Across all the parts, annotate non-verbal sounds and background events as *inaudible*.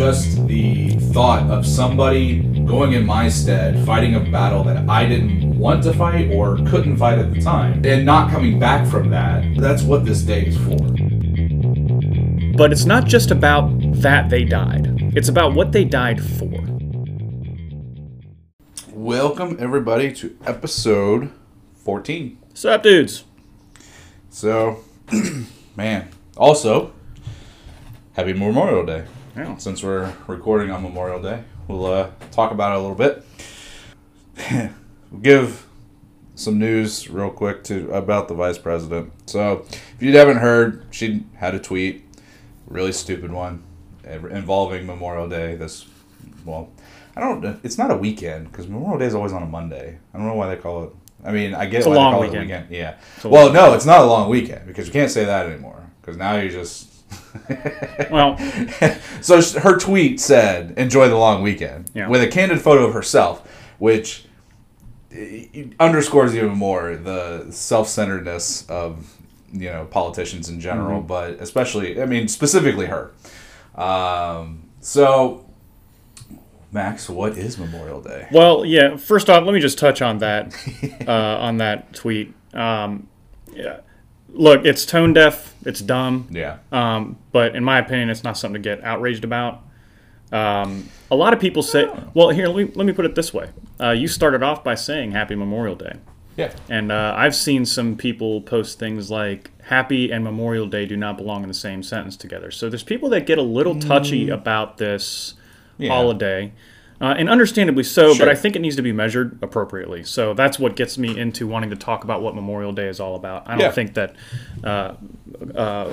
just the thought of somebody going in my stead, fighting a battle that I didn't want to fight or couldn't fight at the time, and not coming back from that, that's what this day is for. But it's not just about that they died, it's about what they died for. Welcome, everybody, to episode 14. Sup, dudes? So, *clears throat* man, also, happy Memorial Day. Yeah. Since we're recording on Memorial Day, we'll uh, talk about it a little bit. we'll give some news real quick to about the vice president. So, if you haven't heard, she had a tweet, really stupid one, involving Memorial Day. This, well, I don't. It's not a weekend because Memorial Day is always on a Monday. I don't know why they call it. I mean, I get a why they call weekend. it a weekend. Yeah. Well, no, it's not a long weekend because you can't say that anymore because now you're just. Well, *laughs* so her tweet said, "Enjoy the long weekend," Yeah. with a candid photo of herself, which eh, underscores even more the self-centeredness of you know politicians in general, but especially, I mean, specifically her. Um, so, Max, what is Memorial Day? well, yeah. First off, let me just touch on that, *laughs* uh, on that tweet. Um, yeah. Look, it's tone deaf. It's dumb. Yeah, Um, but in my opinion, it's not something to get outraged about. Um, a lot of people say, well, here, let me, let me put it this way. Uh, you started off by saying Happy Memorial Day. yeah, And uh, I've seen some people post things like Happy and Memorial Day do not belong in the same sentence together. So there's people that get a little touchy about this Yeah. holiday. Uh, and understandably so, Sure. but I think it needs to be measured appropriately. So that's what gets me into wanting to talk about what Memorial Day is all about. I don't Yeah. think that uh, uh,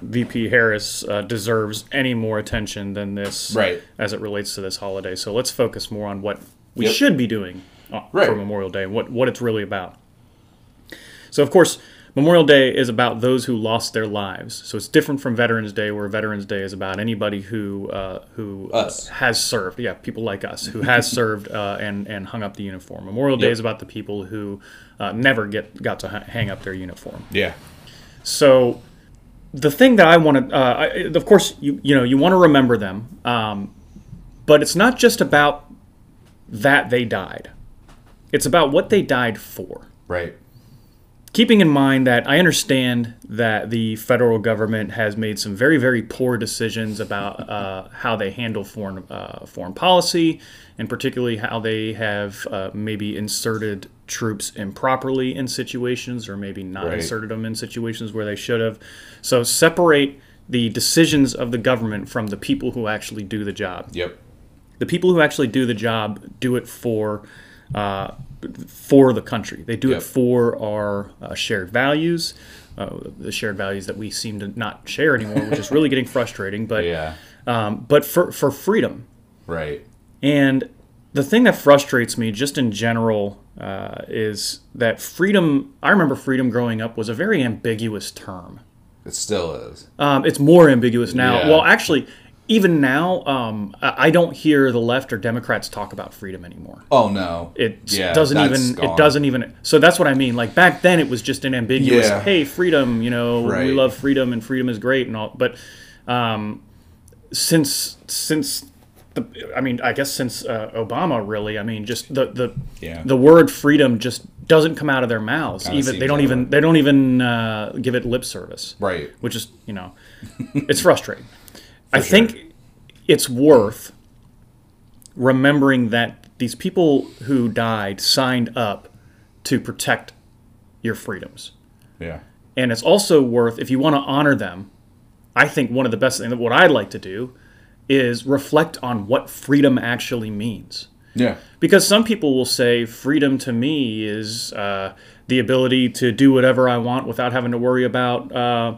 VP Harris uh, deserves any more attention than this Right. as it relates to this holiday. So let's focus more on what we Yep. should be doing uh, Right. for Memorial Day, what what it's really about. So of course, Memorial Day is about those who lost their lives. So it's different from Veterans Day, where Veterans Day is about anybody who uh, who uh, has served. Yeah, people like us who has *laughs* served uh, and and hung up the uniform. Memorial Day Yep. is about the people who uh, never get got to ha- hang up their uniform. yeah, So the thing that I want to, uh, of course, you you know you want to remember them, um, but it's not just about that they died. It's about what they died for. right, Keeping in mind that I understand that the federal government has made some very, very poor decisions about uh, how they handle foreign uh, foreign policy, and particularly how they have uh, maybe inserted troops improperly in situations, or maybe not Right. inserted them in situations where they should have. So separate the decisions of the government from the people who actually do the job yep, the people who actually do the job do it for uh, for the country. They do Yep. it for our uh, shared values, uh, the shared values that we seem to not share anymore, which is really getting *laughs* frustrating. But yeah, um, but for for freedom, right, and the thing that frustrates me, just in general, uh, is that freedom. I remember freedom growing up was a very ambiguous term. it still is. Um, it's more ambiguous now. Yeah. Well, actually, even now, um, I don't hear the left or Democrats talk about freedom anymore. Oh no, It Yeah, doesn't even. gone. It doesn't even. So that's what I mean. Like back then, it was just an ambiguous. Yeah. Hey, freedom. You know, we love freedom, and freedom is great, and all. But um, since since the, I mean, I guess since uh, Obama, really, I mean, just the the Yeah. the word freedom just doesn't come out of their mouths. Kinda even they don't even they don't even uh, give it lip service right, which is you know it's frustrating *laughs* i sure. think it's worth remembering that these people who died signed up to protect your freedoms. Yeah, and it's also worth if you want to honor them i think one of the best things that what i'd like to do is reflect on what freedom actually means. Yeah, because some people will say freedom to me is uh, the ability to do whatever I want without having to worry about uh,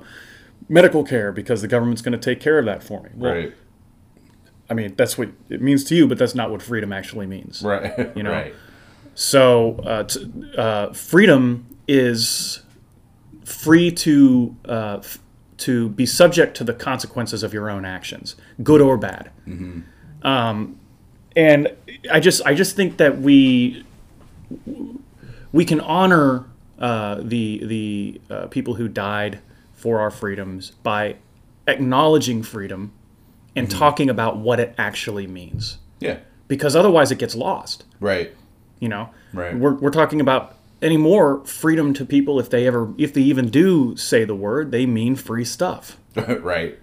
medical care because the government's going to take care of that for me. Well, right, I mean, that's what it means to you, but that's not what freedom actually means. right, *laughs* You know, right, So, uh, t- uh, freedom is free to uh, f- to be subject to the consequences of your own actions, good or bad. Um, and I just I just think that we we can honor uh, the the uh, people who died for our freedoms by acknowledging freedom and mm-hmm. talking about what it actually means. Yeah. Because otherwise it gets lost. Right. You know? Right. We're, we're talking about anymore freedom to people if they ever if they even do say the word, they mean free stuff. *laughs* right.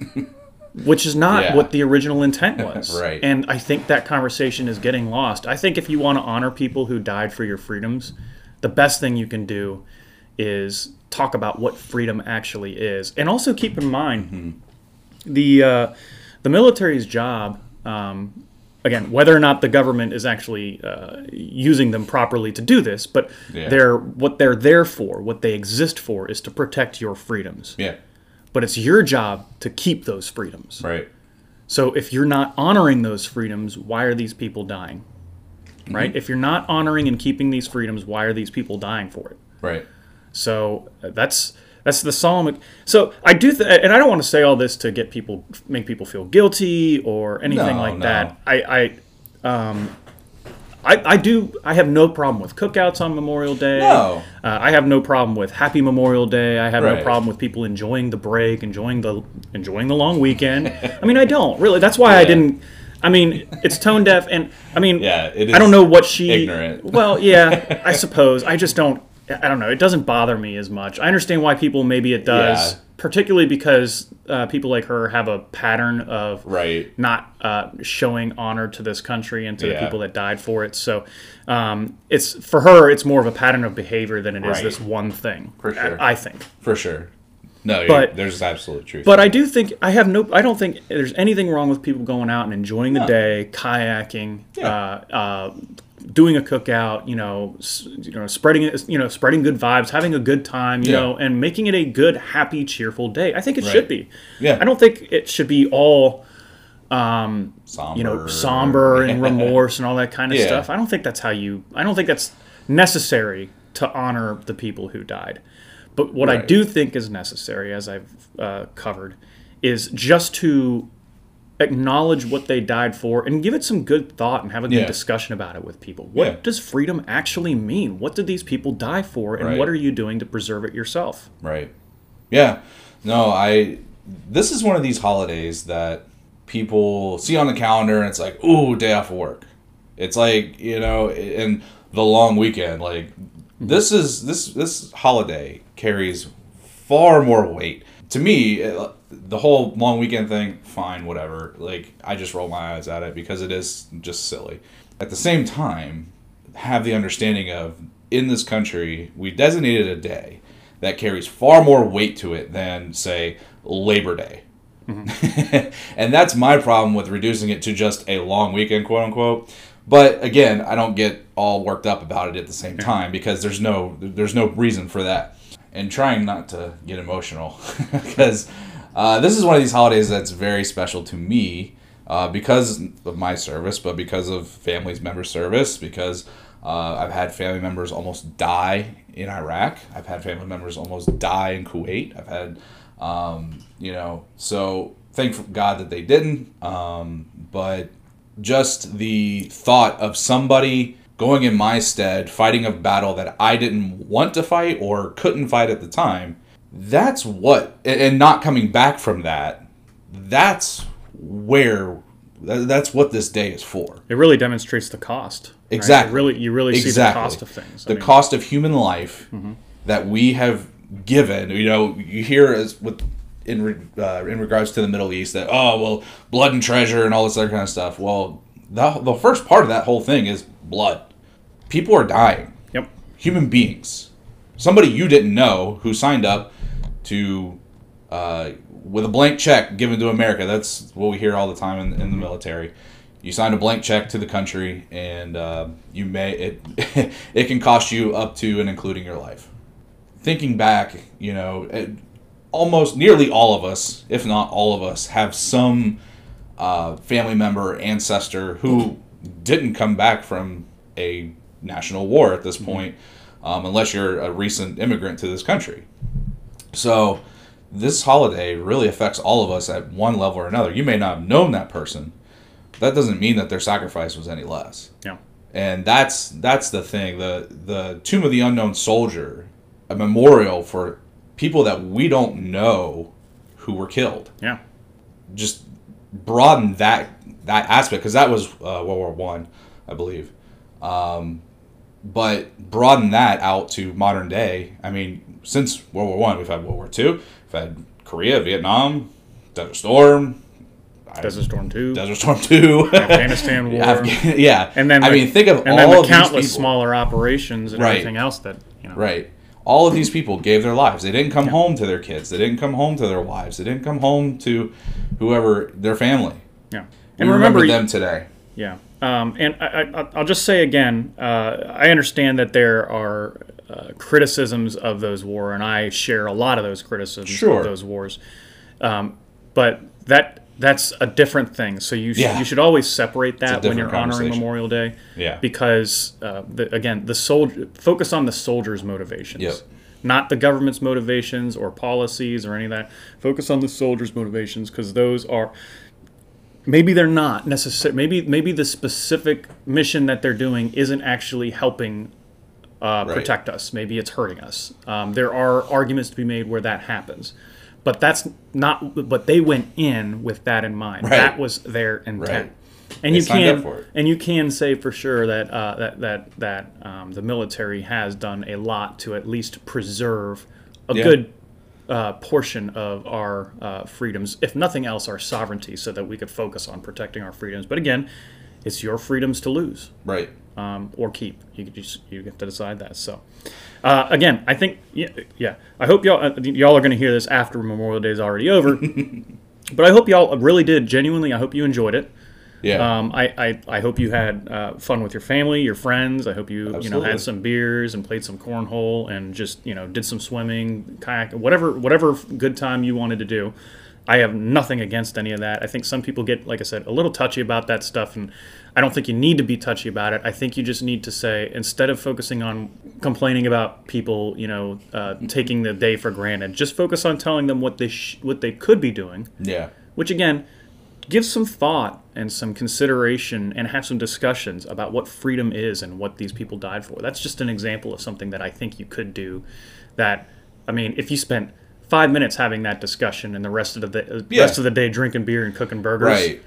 which is not Yeah. what the original intent *laughs* was. Right. And I think that conversation is getting lost. I think if you want to honor people who died for your freedoms, the best thing you can do is talk about what freedom actually is, and also keep in mind the uh, the military's job. Um, again, whether or not the government is actually uh, using them properly to do this, but Yeah. they're what they're there for, what they exist for, is to protect your freedoms. Yeah. But it's your job to keep those freedoms. Right. So if you're not honoring those freedoms, why are these people dying? Mm-hmm. Right? If you're not honoring and keeping these freedoms, why are these people dying for it? Right. So uh, that's that's the solemn. So I do, th- and I don't want to say all this to get people, make people feel guilty or anything No, like no. that. I, I, um, I, I do. I have no problem with cookouts on Memorial Day. No. Uh, I have no problem with Happy Memorial Day. I have no problem with people enjoying the break, enjoying the enjoying the long weekend. I mean, I don't really. That's why I didn't. I mean, it's tone deaf, and I mean, Yeah, it I don't know what she. ignorant. Well, yeah, *laughs* I suppose. I just don't. I don't know. It doesn't bother me as much. I understand why people maybe it does, Yeah. particularly because uh, people like her have a pattern of Right. not uh, showing honor to this country and to the people that died for it. So um, it's for her, it's more of a pattern of behavior than it is Right. this one thing. For sure. I, I think. For sure. No, But- but, there's absolute truth. But I do think I have no. I don't think there's anything wrong with people going out and enjoying the day, kayaking, Yeah. uh, uh, doing a cookout. You know, you know, spreading it. You know, spreading good vibes, having a good time. You Yeah. know, and making it a good, happy, cheerful day. I think it Right. should be. Yeah. I don't think it should be all somber. you know somber and remorse and all that kind of Yeah. stuff. I don't think that's how you. I don't think that's necessary to honor the people who died. But what I do think is necessary, as I've uh, covered, is just to acknowledge what they died for and give it some good thought and have a good Yeah. discussion about it with people. What Yeah. does freedom actually mean? What did these people die for, and Right. what are you doing to preserve it yourself? Right. Yeah. No, I. This is one of these holidays that people see on the calendar and it's like, ooh, day off of work. It's like you know, and the long weekend. Like mm-hmm. this is this this holiday carries far more weight to me. The whole long weekend thing, fine, whatever. Like I just roll my eyes at it because it is just silly. At the same time, have the understanding of in this country we designated a day that carries far more weight to it than say Labor Day. Mm-hmm. *laughs* and that's my problem with reducing it to just a long weekend, quote unquote. But again, I don't get all worked up about it at the same time because there's no there's no reason for that. And trying not to get emotional *laughs* because uh, this is one of these holidays that's very special to me uh, because of my service, but because of families member service, because uh, I've had family members almost die in Iraq. I've had family members almost die in Kuwait. I've had, um, you know, so thank God that they didn't. Um, but just the thought of somebody going in my stead, fighting a battle that I didn't want to fight or couldn't fight at the time, that's what, and not coming back from that, that's where, that's what this day is for. It really demonstrates the cost. right? Exactly. really, you really see the cost of things. I The mean, cost of human life that we have given. You know, you hear as with in uh, in regards to the Middle East that oh well, blood and treasure and all this other kind of stuff. Well, the the first part of that whole thing is blood. People are dying. Yep. Human beings. Somebody you didn't know who signed up to uh, with a blank check given to America. That's what we hear all the time in, in the military. You sign a blank check to the country, and uh, you may it *laughs* it can cost you up to and including your life. Thinking back, you know, it, almost nearly all of us, if not all of us, have some uh, family member, ancestor who didn't come back from a national war at this point, um, unless you're a recent immigrant to this country. So this holiday really affects all of us at one level or another. You may not have known that person. That doesn't mean that their sacrifice was any less. Yeah. And that's that's the thing. The the Tomb of the Unknown Soldier, a memorial for people that we don't know who were killed Yeah. just broaden that that aspect because that was uh, World War One, I, I believe. Um, but broaden that out to modern day. I mean, since World War One, we've had World War Two, we've had Korea, Vietnam, Desert Storm, Desert Storm Two, Desert Storm Two, Afghanistan *laughs* War, yeah. and then I the- mean, think of and all then the of countless these smaller operations and Right. everything else that you know. Right. All of these people gave their lives. They didn't come home to their kids. They didn't come home to their wives. They didn't come home to whoever their family. Yeah, We and remember, remember, them today. Yeah, um, and I, I, I'll just say again, uh, I understand that there are uh, criticisms of those war, and I share a lot of those criticisms Sure. of those wars. Um, but that that's a different thing. So you sh- Yeah. you should always separate that when you're honoring. Memorial Day. Yeah. Because uh, the, again, the soldier focus on the soldiers' motivations. Yep. Not the government's motivations or policies or any of that. Focus on the soldiers' motivations because those are maybe they're not necessary. Maybe maybe the specific mission that they're doing isn't actually helping uh, Right. protect us. Maybe it's hurting us. Um, there are arguments to be made where that happens, but that's not. But they went in with that in mind. Right. That was their intent. Right. And They you can up for it. and you can say for sure that uh, that that that um, the military has done a lot to at least preserve a Yeah. good uh, portion of our uh, freedoms, if nothing else, our sovereignty, so that we could focus on protecting our freedoms. But again, it's your freedoms to lose Right. Um, or keep. You could just you get to decide that. So, uh, again, I think yeah, yeah. I hope y'all uh, y'all are going to hear this after Memorial Day is already over. *laughs* but I hope y'all really did genuinely. I hope you enjoyed it. Yeah. Um, I, I, I hope you had uh, fun with your family, your friends. I hope you you know had some beers and played some cornhole and just you know did some swimming, kayak, whatever whatever good time you wanted to do. I have nothing against any of that. I think some people get, like I said, a little touchy about that stuff, and I don't think you need to be touchy about it. I think you just need to say instead of focusing on complaining about people, you know, uh, taking the day for granted, just focus on telling them what they sh- what they could be doing yeah. which again give some thought and some consideration and have some discussions about what freedom is and what these people died for that's just an example of something that i think you could do that i mean if you spent five minutes having that discussion and the rest of the Yeah. rest of the day drinking beer and cooking burgers Right.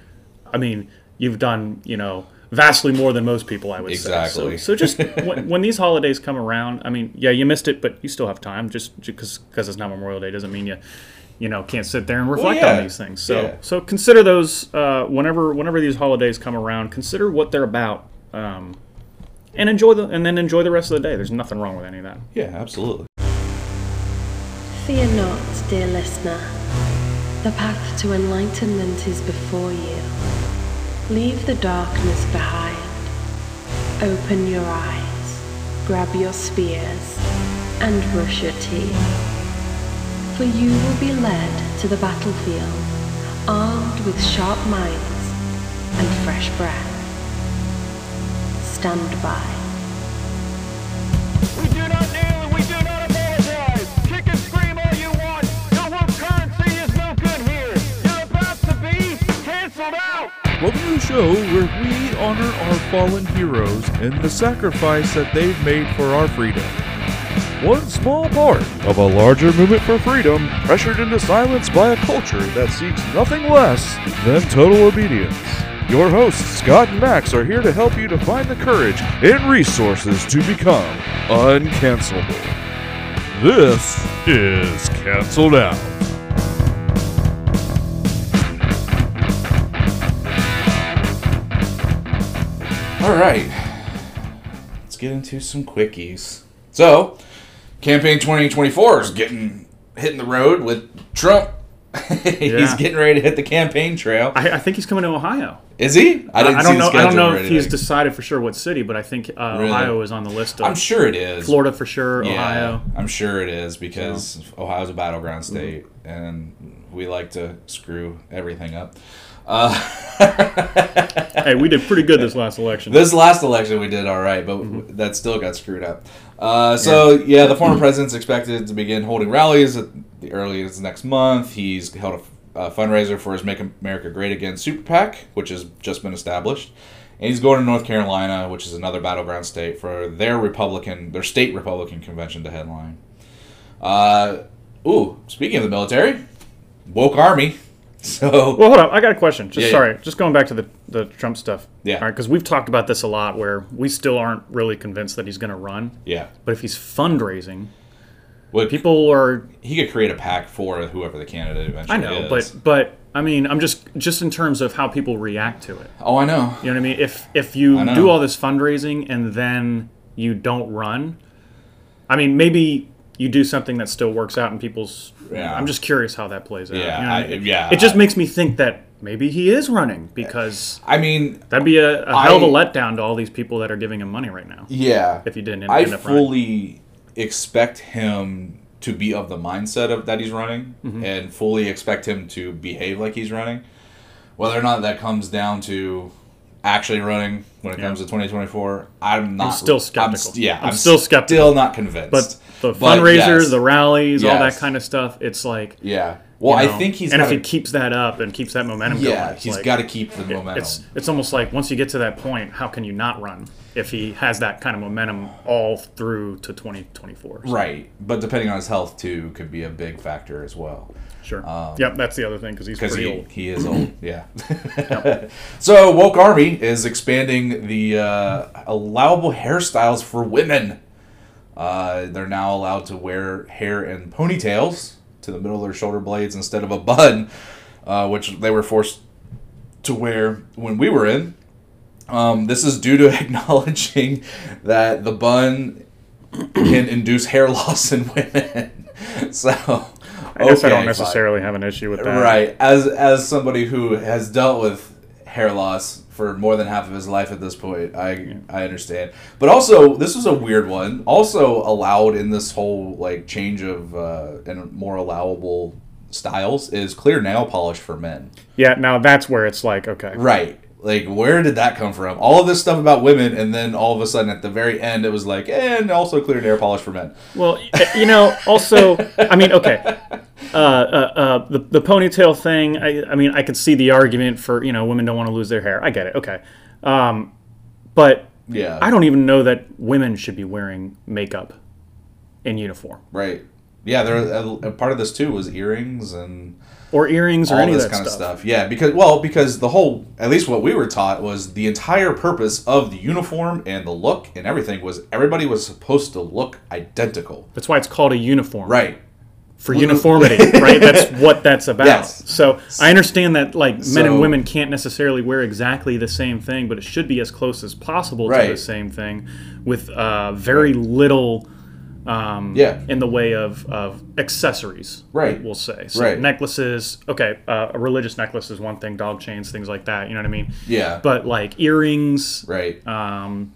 i mean you've done you know vastly more than most people i would Exactly. say so, so just *laughs* when, when these holidays come around i mean yeah you missed it but you still have time just because because it's not memorial day doesn't mean you you know can't sit there and reflect yeah. on these things so Yeah. so consider those uh, whenever whenever these holidays come around consider what they're about um, and enjoy the and then enjoy the rest of the day there's nothing wrong with any of that Yeah. Absolutely. Fear not, dear listener. The path to enlightenment is before you. Leave the darkness behind. Open your eyes, grab your spears, and brush your teeth. For you will be led to the battlefield, armed with sharp minds and fresh breath. Stand by. Show where we honor our fallen heroes and the sacrifice that they've made for our freedom. One small part of a larger movement for freedom, pressured into silence by a culture that seeks nothing less than total obedience. Your hosts, Scott and Max, are here to help you to find the courage and resources to become uncancelable. This is Canceled Out. All right. Let's get into some quickies. So, campaign 2024 is getting hitting the road with Trump. *laughs* He's getting ready to hit the campaign trail. I, I think he's coming to ohio Is he? I didn't I don't know. I don't know if he's decided for sure what city, but I think uh, Really? Ohio is on the list. Of I'm sure it is. Florida for sure. Yeah, Ohio. I'm sure it is because Ohio's a battleground state, and we like to screw everything up. Uh, *laughs* Hey, we did pretty good this last election. This last election we did all right, but Mm-hmm. that still got screwed up. Uh, so yeah. the former president's expected to begin holding rallies at the earliest next month. He's held a, a fundraiser for his "Make America Great Again" super PAC, which has just been established, and he's going to North Carolina, which is another battleground state, for their Republican, their state Republican convention to headline. Uh, ooh, speaking of the military, woke army. *laughs* So Well, hold on. I got a question. Just Yeah, yeah. sorry. Just going back to the, the Trump stuff. Yeah. All right, because we've talked about this a lot, where we still aren't really convinced that he's going to run. yeah, But if he's fundraising, what people are. he could create a PAC for whoever the candidate eventually I know, is. but but I mean, I'm just just in terms of how people react to it. oh, I know. You know what I mean? If if you do all this fundraising and then you don't run, I mean, maybe you do something that still works out in people's. Yeah. I'm just curious how that plays out. Yeah, you know? I- it, yeah, It just I- makes me think that maybe he is running because I mean, that'd be a, a hell of a letdown to all these people that are giving him money right now. yeah. If he didn't I end up running. fully expect him to be of the mindset of that he's running, Mm-hmm. and fully expect him to behave like he's running. Whether or not that comes down to actually running when it Yeah. comes to 2024, I'm not. still I'm skeptical. st- yeah, I'm still skeptical. Still not convinced. But the But fundraiser, yes. the rallies, all that kind of stuff, it's like. yeah. Well, you I think he's. and if gotta- he keeps that up and keeps that momentum going, yeah, it's he's like- got to keep the momentum. It's it's almost like once you get to that point, how can you not run if he has that kind of momentum all through to 2024? Right, but depending on his health too, could be a big factor as well. Sure. yep, that's the other thing because he's because pretty he, old. he is old. Yeah. *laughs* so woke army is expanding the uh, allowable hairstyles for women. Uh, they're now allowed to wear hair in ponytails to the middle of their shoulder blades instead of a bun, uh, which they were forced to wear when we were in. Um, this is due to *laughs* acknowledging that the bun can induce hair loss in women. *laughs* so, I guess I don't necessarily have an issue with that. Right. As as somebody who has dealt with hair loss for more than half of his life at this point, I I understand. But also, this was a weird one. Also allowed in this whole like change of uh, and more allowable styles is clear nail polish for men. Yeah. Now that's where it's like okay. Right. Like where did that come from? All of this stuff about women, and then all of a sudden at the very end, it was like, and also clear nail polish for men. Well, you know, also, I mean, okay, *laughs* uh, uh, uh, the the ponytail thing. I, I mean, I could see the argument for you know women don't want to lose their hair. I get it. Okay, um, but Yeah. I don't even know that women should be wearing makeup in uniform Right. Yeah. There. A, a part of this too was earrings and. or earrings or any this of that kind stuff. of stuff. Yeah, because well, because the whole, at least what we were taught was the entire purpose of the uniform and the look and everything was everybody was supposed to look identical. That's why it's called a uniform. Right. For uniformity, right? That's *laughs* what that's about. Yes. So I understand that like men and women can't necessarily wear exactly the same thing, but it should be as close as possible to the same thing, with uh, very little. Um, Yeah. in the way of, of accessories, Right. We'll say so. Right. Necklaces, okay. Uh, a religious necklace is one thing. Dog chains, things like that. You know what I mean? Yeah. But like earrings, right. um,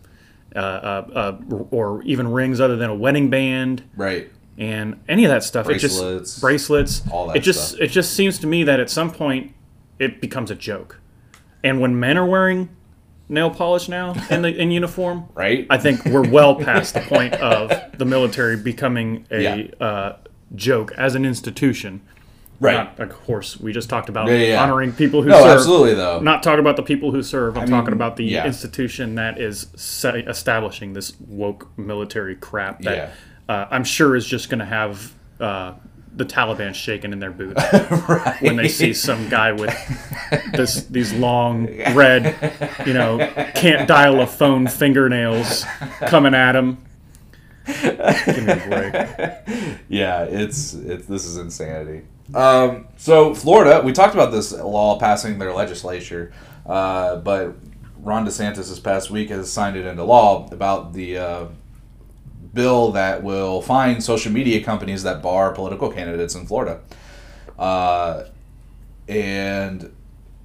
uh, uh, uh, or even rings other than a wedding band, right. And any of that stuff. It Bracelets. just bracelets. All that It just stuff. it just seems to me that at some point it becomes a joke, and when men are wearing nail polish now *laughs* in the in uniform, Right. I think we're well past the point of the military becoming a Yeah. uh, joke as an institution. right. Not, of course, we just talked about Yeah, yeah, honoring people who no, serve. absolutely though. Not talking about the people who serve. I'm mean, talking about the institution that is establishing this woke military crap that Yeah. Uh, I'm sure is just going to have uh, the Taliban shaking in their boots *laughs* right. when they see some guy with *laughs* this these long red, you know, can't dial a phone fingernails coming at him. Give me a break. *laughs* Yeah, it's it's this is insanity. Um, so Florida, we talked about this law passing their legislature, uh, but Ron DeSantis this past week has signed it into law about the uh, bill that will fine social media companies that bar political candidates in Florida, uh, and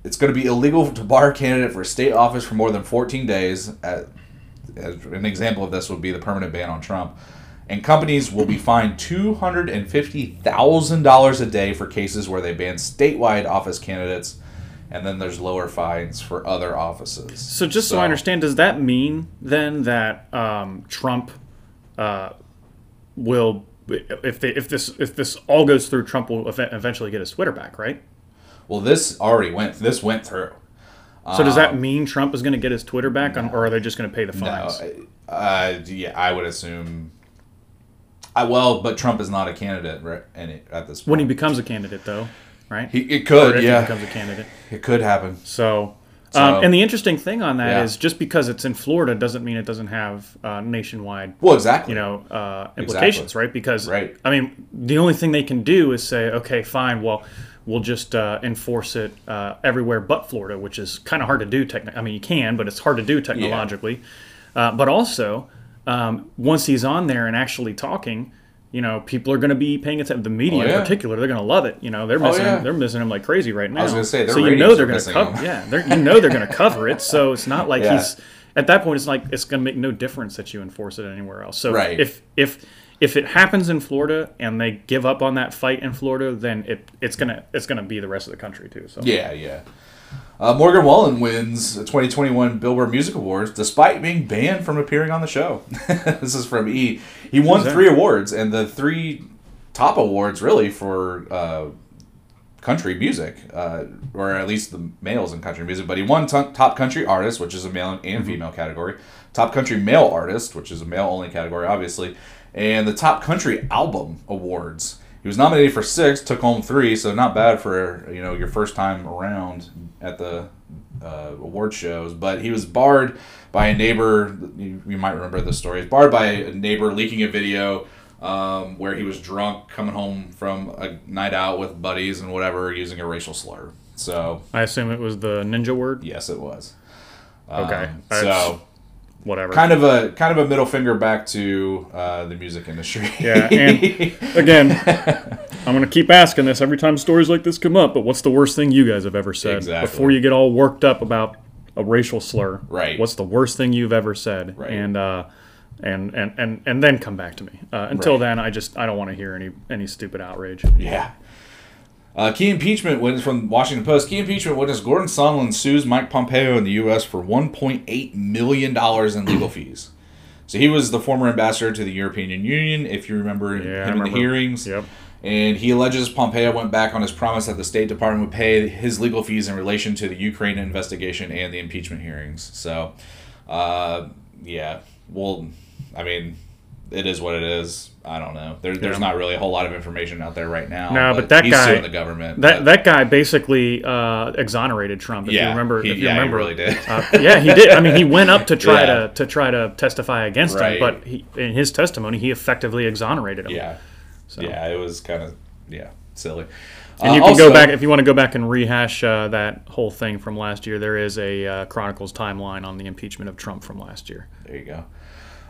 it's going to be illegal to bar a candidate for state office for more than 14 days. At, as an example of this would be the permanent ban on Trump. And companies will be fined $250,000 a day for cases where they ban statewide office candidates. And then there's lower fines for other offices. So just so, I understand, does that mean then that um, Trump uh, will, if they, if this if this all goes through, Trump will eventually get his Twitter back, right? Well, this already went. This went through. So does that mean Trump is going to get his Twitter back, on, or are they just going to pay the No, fines? uh, yeah, I would assume. I, well, but Trump is not a candidate right, any, at this point. when he becomes a candidate, though, right? He, it could, yeah, he becomes a candidate. it could happen. So, So- um, and the interesting thing on that is Yeah. just because it's in Florida doesn't mean it doesn't have uh, nationwide, Well, exactly. you know, uh, implications, right? Because, Right. I mean, the only thing they can do is say, okay, fine, well, we'll just uh, enforce it uh, everywhere but Florida, which is kind of hard to do. Techni- I mean, you can, but it's hard to do technologically. Uh, but also, um, once he's on there and actually talking. You know, people are going to be paying attention. The media, Oh, yeah. in particular, they're going to love it. You know, they're missing, yeah. they're missing him like crazy right now. was gonna say, so you know they're going to cover. Yeah, they're, you know they're going to cover it. So it's not like Yeah. he's at that point. It's like it's going to make no difference that you enforce it anywhere else. So Right. if if if it happens in Florida and they give up on that fight in Florida, then it it's gonna it's gonna be the rest of the country too. So Yeah, yeah. Uh, Morgan Wallen wins the 2021 Billboard Music Awards despite being banned from appearing on the show. *laughs* this is from E. He won three awards, and the three top awards really for uh, country music, uh, or at least the males in country music. But he won t- top country artist, which is a male Mm-hmm. and female category, top country male artist, which is a male only category, obviously, and the top country album awards. He was nominated for six, took home three, so not bad for you know your first time around at the uh, award shows. But he was barred by a neighbor. You, you might remember this story. He was barred by a neighbor leaking a video um, where he was drunk, coming home from a night out with buddies and whatever, using a racial slur. So I assume it was the ninja word. yes, it was. Okay, Um, so whatever. kind of a kind of a middle finger back to uh, the music industry. Yeah, and *laughs* again, I'm going to keep asking this every time stories like this come up. But what's the worst thing you guys have ever said? Exactly. Before you get all worked up about a racial slur, Right. What's the worst thing you've ever said? Right. And uh, and and and and then come back to me. Uh, until Right. then, I just I don't want to hear any any stupid outrage. Yeah. Uh, key impeachment witness from Washington Post. Key impeachment witness Gordon Sondland sues Mike Pompeo in the U.S. for 1.8 million dollars in legal fees. So he was the former ambassador to the European Union, if you remember Yeah, him in the hearings. Yep. And he alleges Pompeo went back on his promise that the State Department would pay his legal fees in relation to the Ukraine investigation and the impeachment hearings. So, uh, yeah, well, I mean, it is what it is. I don't know. There, there's not really a whole lot of information out there right now. No, but that he's guy- suing the government. That but- that guy basically uh, exonerated Trump. If Yeah, you remember, he- if you yeah, he remember, really did. Uh, yeah, he did. I mean, he went up to try *laughs* Yeah. to to try to testify against Right. him, but he, in his testimony, he effectively exonerated him. yeah, yeah, it was kind of yeah silly. And Uh, you can also- go back if you want to go back and rehash uh, that whole thing from last year. There is a uh, Chronicles timeline on the impeachment of Trump from last year. There you go.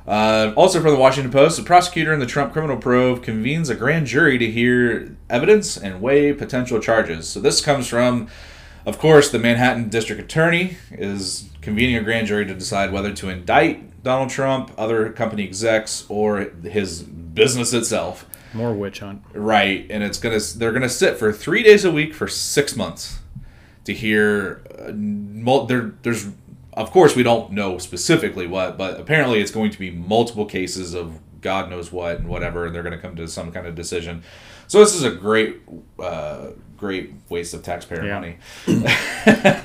Uh, also from the Washington Post, the prosecutor in the Trump criminal probe convenes a grand jury to hear evidence and weigh potential charges. So this comes from, of course, the Manhattan District Attorney is convening a grand jury to decide whether to indict Donald Trump, other company execs, or his business itself. More witch hunt. Right, and it's gonna they're gonna sit for three days a week for six months to hear. Uh, mul- there, there's of course we don't know specifically what, but apparently it's going to be multiple cases of God knows what and whatever, and they're gonna come to some kind of decision. So this is a great, uh, great waste of taxpayer Yeah. money. *laughs*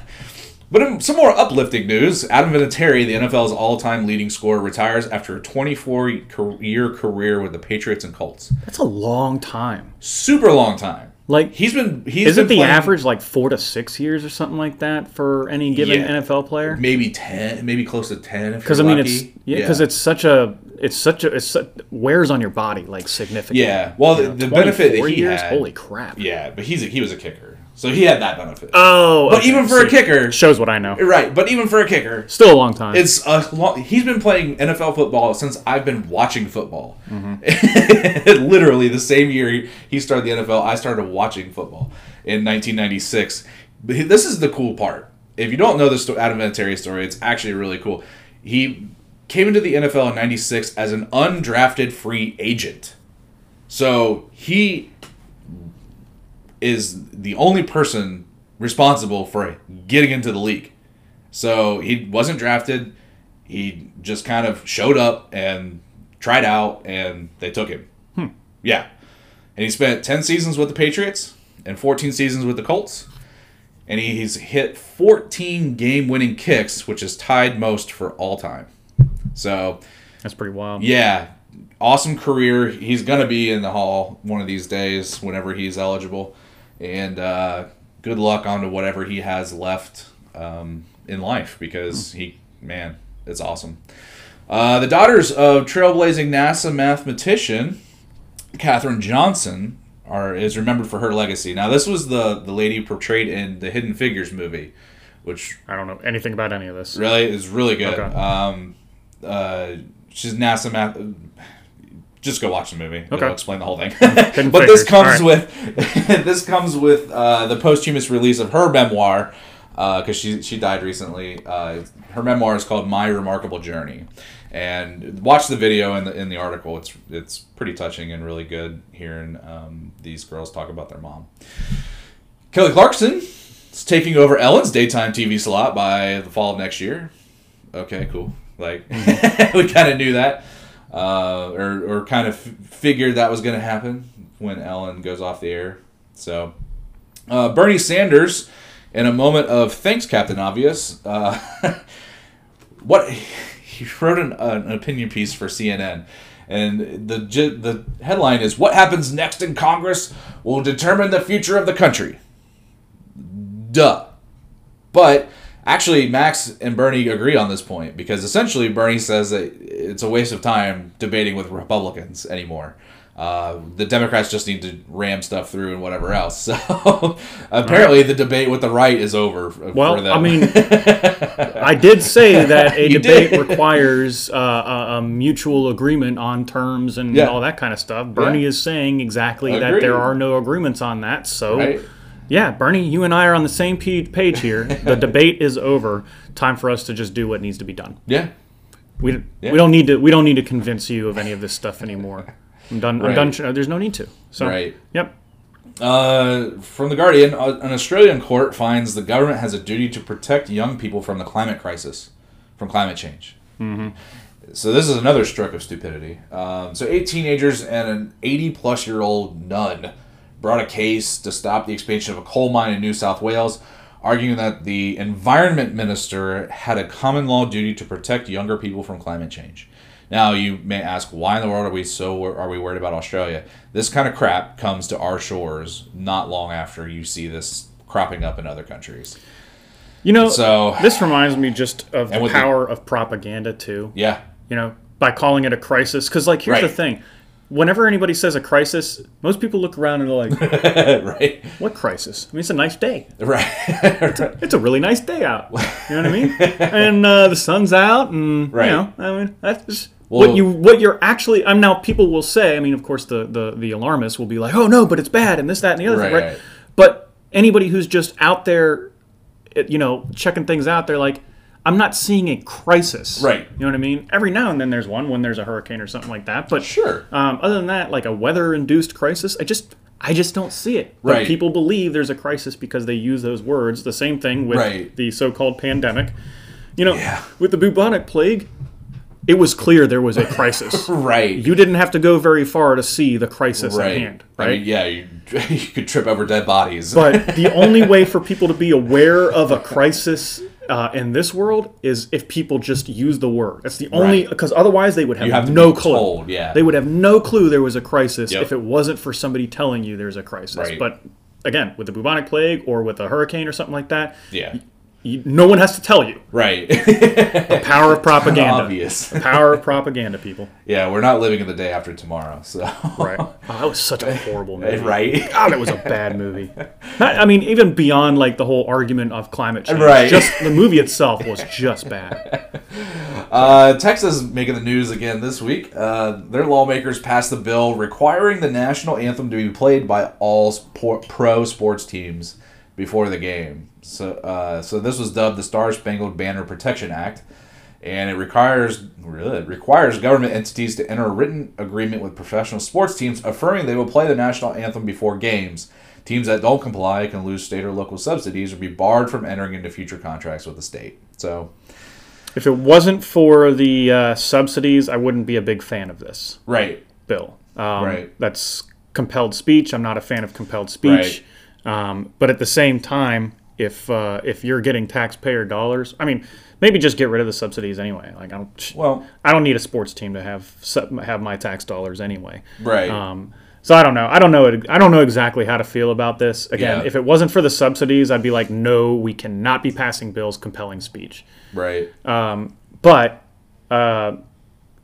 But in some more uplifting news, Adam Vinatieri, the NFL's all-time leading scorer, retires after a 24-year career with the Patriots and Colts. That's a long time. Super long time. Like, He's been he's isn't been the playing average like four to six years or something like that for any given Yeah. NFL player? maybe ten, maybe close to ten. Because I mean, it's yeah, because it's such a it's such a it's such, wears on your body like significantly. yeah. Well, the, the benefit that he years, had, holy crap. yeah, but he's a, he was a kicker, so he had that benefit. Oh, but okay, even for a kicker, shows what I know. right? But even for a kicker, Still a long time. It's a long, he's been playing NFL football since I've been watching football. Mm-hmm. *laughs* Literally the same year he- started the NFL, I started watching football in 1996. But this is the cool part. If you don't know the sto- Adam Vinatieri story, it's actually really cool. He came into the NFL in 96 as an undrafted free agent. So he is the only person responsible for getting into the league. So he wasn't drafted. He just kind of showed up and tried out, and they took him. Hmm. Yeah. And he spent 10 seasons with the Patriots and 14 seasons with the Colts. And he's hit 14 game winning kicks, which is tied most for all time. So, That's pretty wild. yeah, awesome career. He's going to be in the Hall one of these days whenever he's eligible. And uh, good luck on to whatever he has left um, in life because he, man, it's awesome. Uh, the daughters of trailblazing NASA mathematician Katherine Johnson are is remembered for her legacy. Now, this was the the lady portrayed in the Hidden Figures movie, which I don't know anything about any of this. really is really good. Okay. Um, uh, she's NASA math. Just go watch the movie. Okay. It'll explain the whole thing. *laughs* But this comes right. with *laughs* this comes with uh, the posthumous release of her memoir because she she died recently. Uh, her memoir is called My Remarkable Journey, and watch the video in the in the article. It's it's pretty touching and really good hearing um, these girls talk about their mom. Kelly Clarkson is taking over Ellen's daytime TV slot by the fall of next year. Okay, cool. Like *laughs* we kind of knew that, uh, or or kind of f- figured that was going to happen when Ellen goes off the air. So uh, Bernie Sanders, in a moment of thanks, Captain Obvious, uh, *laughs* what *laughs* he wrote an, an opinion piece for CNN, and the the headline is "What happens next in Congress will determine the future of the country." Duh. But actually, Max and Bernie agree on this point because essentially Bernie says that it's a waste of time debating with Republicans anymore. Uh, the Democrats just need to ram stuff through and whatever else. *laughs* So apparently, the debate with the right is over. Well, for them. I mean, *laughs* I did say that a *laughs* You debate did. requires uh, a, mutual agreement on terms and Yeah. all that kind of stuff. Bernie Yeah. is saying exactly that there are no agreements on that. So, Right. Yeah, Bernie, you and I are on the same page here. *laughs* the debate is over. Time for us to just do what needs to be done. yeah, We, Yeah. we don't need to we don't need to convince you of any of this stuff anymore. I'm done. I'm done. There's no need to. So, Right. Yep. Uh, from the Guardian, uh, an Australian court finds the government has a duty to protect young people from the climate crisis, from climate change. Mm-hmm. So this is another stroke of stupidity. Um, so eight teenagers and an eighty-plus-year-old nun brought a case to stop the expansion of a coal mine in New South Wales, arguing that the environment minister had a common law duty to protect younger people from climate change. Now you may ask, why in the world are we so are we worried about Australia? This kind of crap comes to our shores not long after you see this cropping up in other countries. You know, So- this reminds me just of the with the- power of propaganda too. Yeah, you know, by calling it a crisis. Because, like, here's the thing: whenever anybody says a crisis, most people look around and they're like, *laughs* right, "What crisis? I mean, it's a nice day. right, It's a *laughs* really nice day out. *laughs* You know what I mean? and uh, the sun's out, and Right. you know, I mean, that's just Well- what you what you're actually. I'm now. People will say. I mean, of course, the the the alarmists will be like, "Oh no, but it's bad," and this, that, and the other thing, Right, right? right. But anybody who's just out there, you know, checking things out, they're like. I'm not seeing a crisis. Right. You know what I mean? Every now and then there's one when there's a hurricane or something like that. But Sure. Um, other than that, like a weather-induced crisis, I just I just don't see it. But Right. people believe there's a crisis because they use those words. The same thing with Right. the so-called pandemic. You know, Yeah. with the bubonic plague, it was clear there was a crisis. *laughs* right, you didn't have to go very far to see the crisis right. at hand, right? I mean, yeah, you, *laughs* you could trip over dead bodies. But the *laughs* only way for people to be aware of a crisis uh, in this world is if people just use the word. That's the only Right. because otherwise they would have, have no clue. told, yeah. They would have no clue there was a crisis Yep. if it wasn't for somebody telling you there's a crisis. Right. But again, with the bubonic plague or with a hurricane or something like that, yeah, you, no one has to tell you. right. The power of *laughs* propaganda. Obvious. The power of propaganda, people. Yeah, we're not living in the day after tomorrow. So Right. Oh, that was such a horrible movie. right. God, it was a bad movie. Not, I mean, even beyond like the whole argument of climate change, Right. Just the movie itself was just bad. *laughs* Uh, Texas is making the news again this week. Uh, their lawmakers passed the bill requiring the national anthem to be played by all sport, pro sports teams before the game. So, uh, so this was dubbed the Star Spangled Banner Protection Act, and it requires it requires government entities to enter a written agreement with professional sports teams affirming they will play the national anthem before games. Teams that don't comply can lose state or local subsidies or be barred from entering into future contracts with the state. So, If it wasn't for the uh, subsidies, I wouldn't be a big fan of this right, bill. Um, Right. That's compelled speech. I'm not a fan of compelled speech. Um, but at the same time, if uh, if you're getting taxpayer dollars, I mean, maybe just get rid of the subsidies anyway. Like I don't. well, I don't need a sports team to have have my tax dollars anyway. right. Um, So I don't know. I don't know. I don't know exactly how to feel about this. Again, Yeah. if it wasn't for the subsidies, I'd be like, no, we cannot be passing bills compelling speech. Right. But, uh,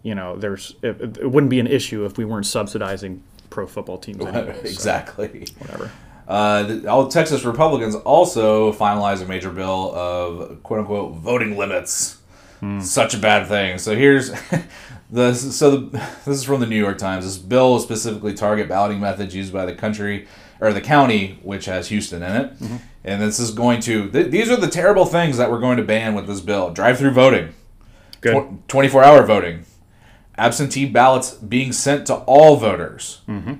you know, there's it, it wouldn't be an issue if we weren't subsidizing pro football teams. Anyway, so *laughs* exactly. whatever. Uh, the, all Texas Republicans also finalized a major bill of quote unquote voting limits. Hmm. Such a bad thing. So here's *laughs* the so the, this is from the New York Times. This bill will specifically target balloting methods used by the country or the county, which has Houston in it. Mm-hmm. And this is going to th- these are the terrible things that we're going to ban with this bill: drive-through voting, Good. 24 hour voting, absentee ballots being sent to all voters, mm-hmm.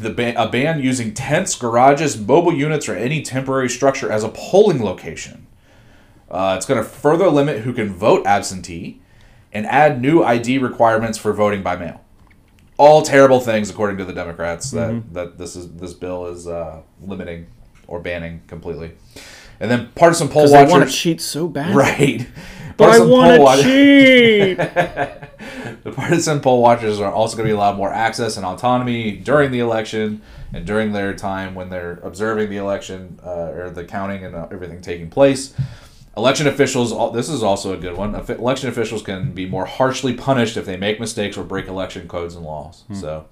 The ban- a ban using tents, garages, mobile units, or any temporary structure as a polling location. Uh, it's going to further limit who can vote absentee and add new ID requirements for voting by mail. All terrible things, according to the Democrats, that, that this is this bill is uh, limiting or banning completely. And then partisan poll they want to cheat so bad. *laughs* right? But I want watch- to cheat. *laughs* the partisan poll watchers are also going to be allowed more access and autonomy during the election and during their time when they're observing the election uh, or the counting and uh, everything taking place. Election officials, this is also a good one. Election officials can be more harshly punished if they make mistakes or break election codes and laws. So,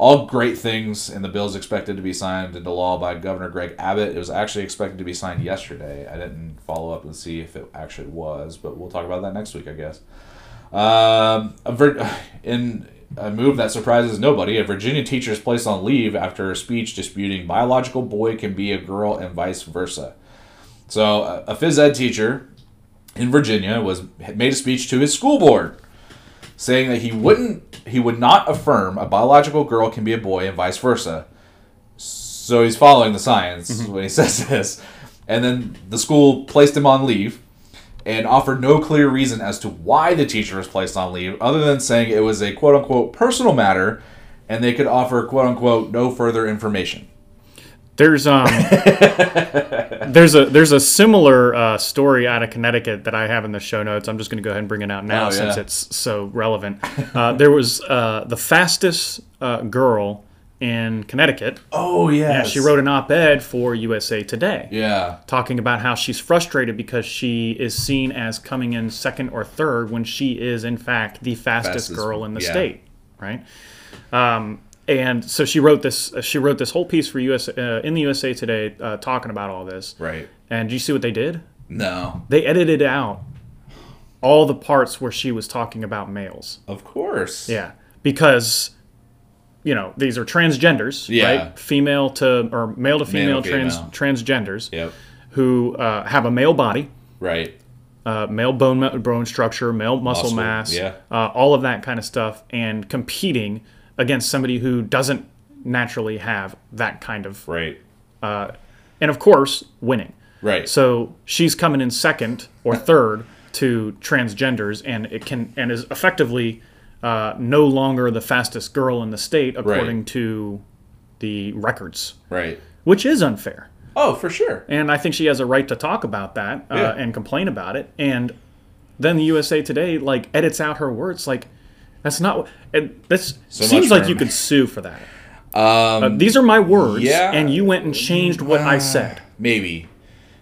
all great things, and the bill is expected to be signed into law by Governor Greg Abbott. It was actually expected to be signed yesterday. I didn't follow up and see if it actually was, but we'll talk about that next week, I guess. Um, *sighs* in a move that surprises nobody, a Virginia teacher is placed on leave after a speech disputing biological boy can be a girl and vice versa. So, a phys ed teacher in Virginia was made a speech to his school board saying that he wouldn't he would not affirm a biological girl can be a boy and vice versa. So he's following the science mm-hmm. when he *laughs* says this. And then the school placed him on leave and offered no clear reason as to why the teacher was placed on leave, other than saying it was a quote unquote personal matter and they could offer quote unquote no further information. There's um, *laughs* there's a there's a similar uh, story out of Connecticut that I have in the show notes. I'm just going to go ahead and bring it out now Oh, since yeah. it's so relevant. Uh, there was uh, the fastest uh, girl in Connecticut. Oh yeah. She wrote an op-ed for USA Today. Yeah. talking about how she's frustrated because she is seen as coming in second or third when she is in fact the fastest, Fastest, girl in the yeah. state, right? Um, and so she wrote this. uh, She wrote this whole piece for US uh, in the USA Today, uh, talking about all this. Right. And do you see what they did? No. They edited out all the parts where she was talking about males. Of course. Yeah, because you know these are transgenders, Yeah. right? Female to or male to female, to trans female. transgenders Yep. who uh, have a male body, Right. uh, male bone bone structure, male muscle, Muscle, mass, yeah. uh, all of that kind of stuff, and competing against somebody who doesn't naturally have that kind of, Right. and of course, winning. Right. So she's coming in second or third to transgenders, and it can and is effectively uh, no longer the fastest girl in the state according Right. to the records, right. which is unfair. Oh, for sure. And I think she has a right to talk about that uh, Yeah. and complain about it. And then the USA Today like edits out her words. Like that's not. It, this So seems like you could sue for that. Um, uh, these are my words, yeah. and you went and changed what I said. Maybe.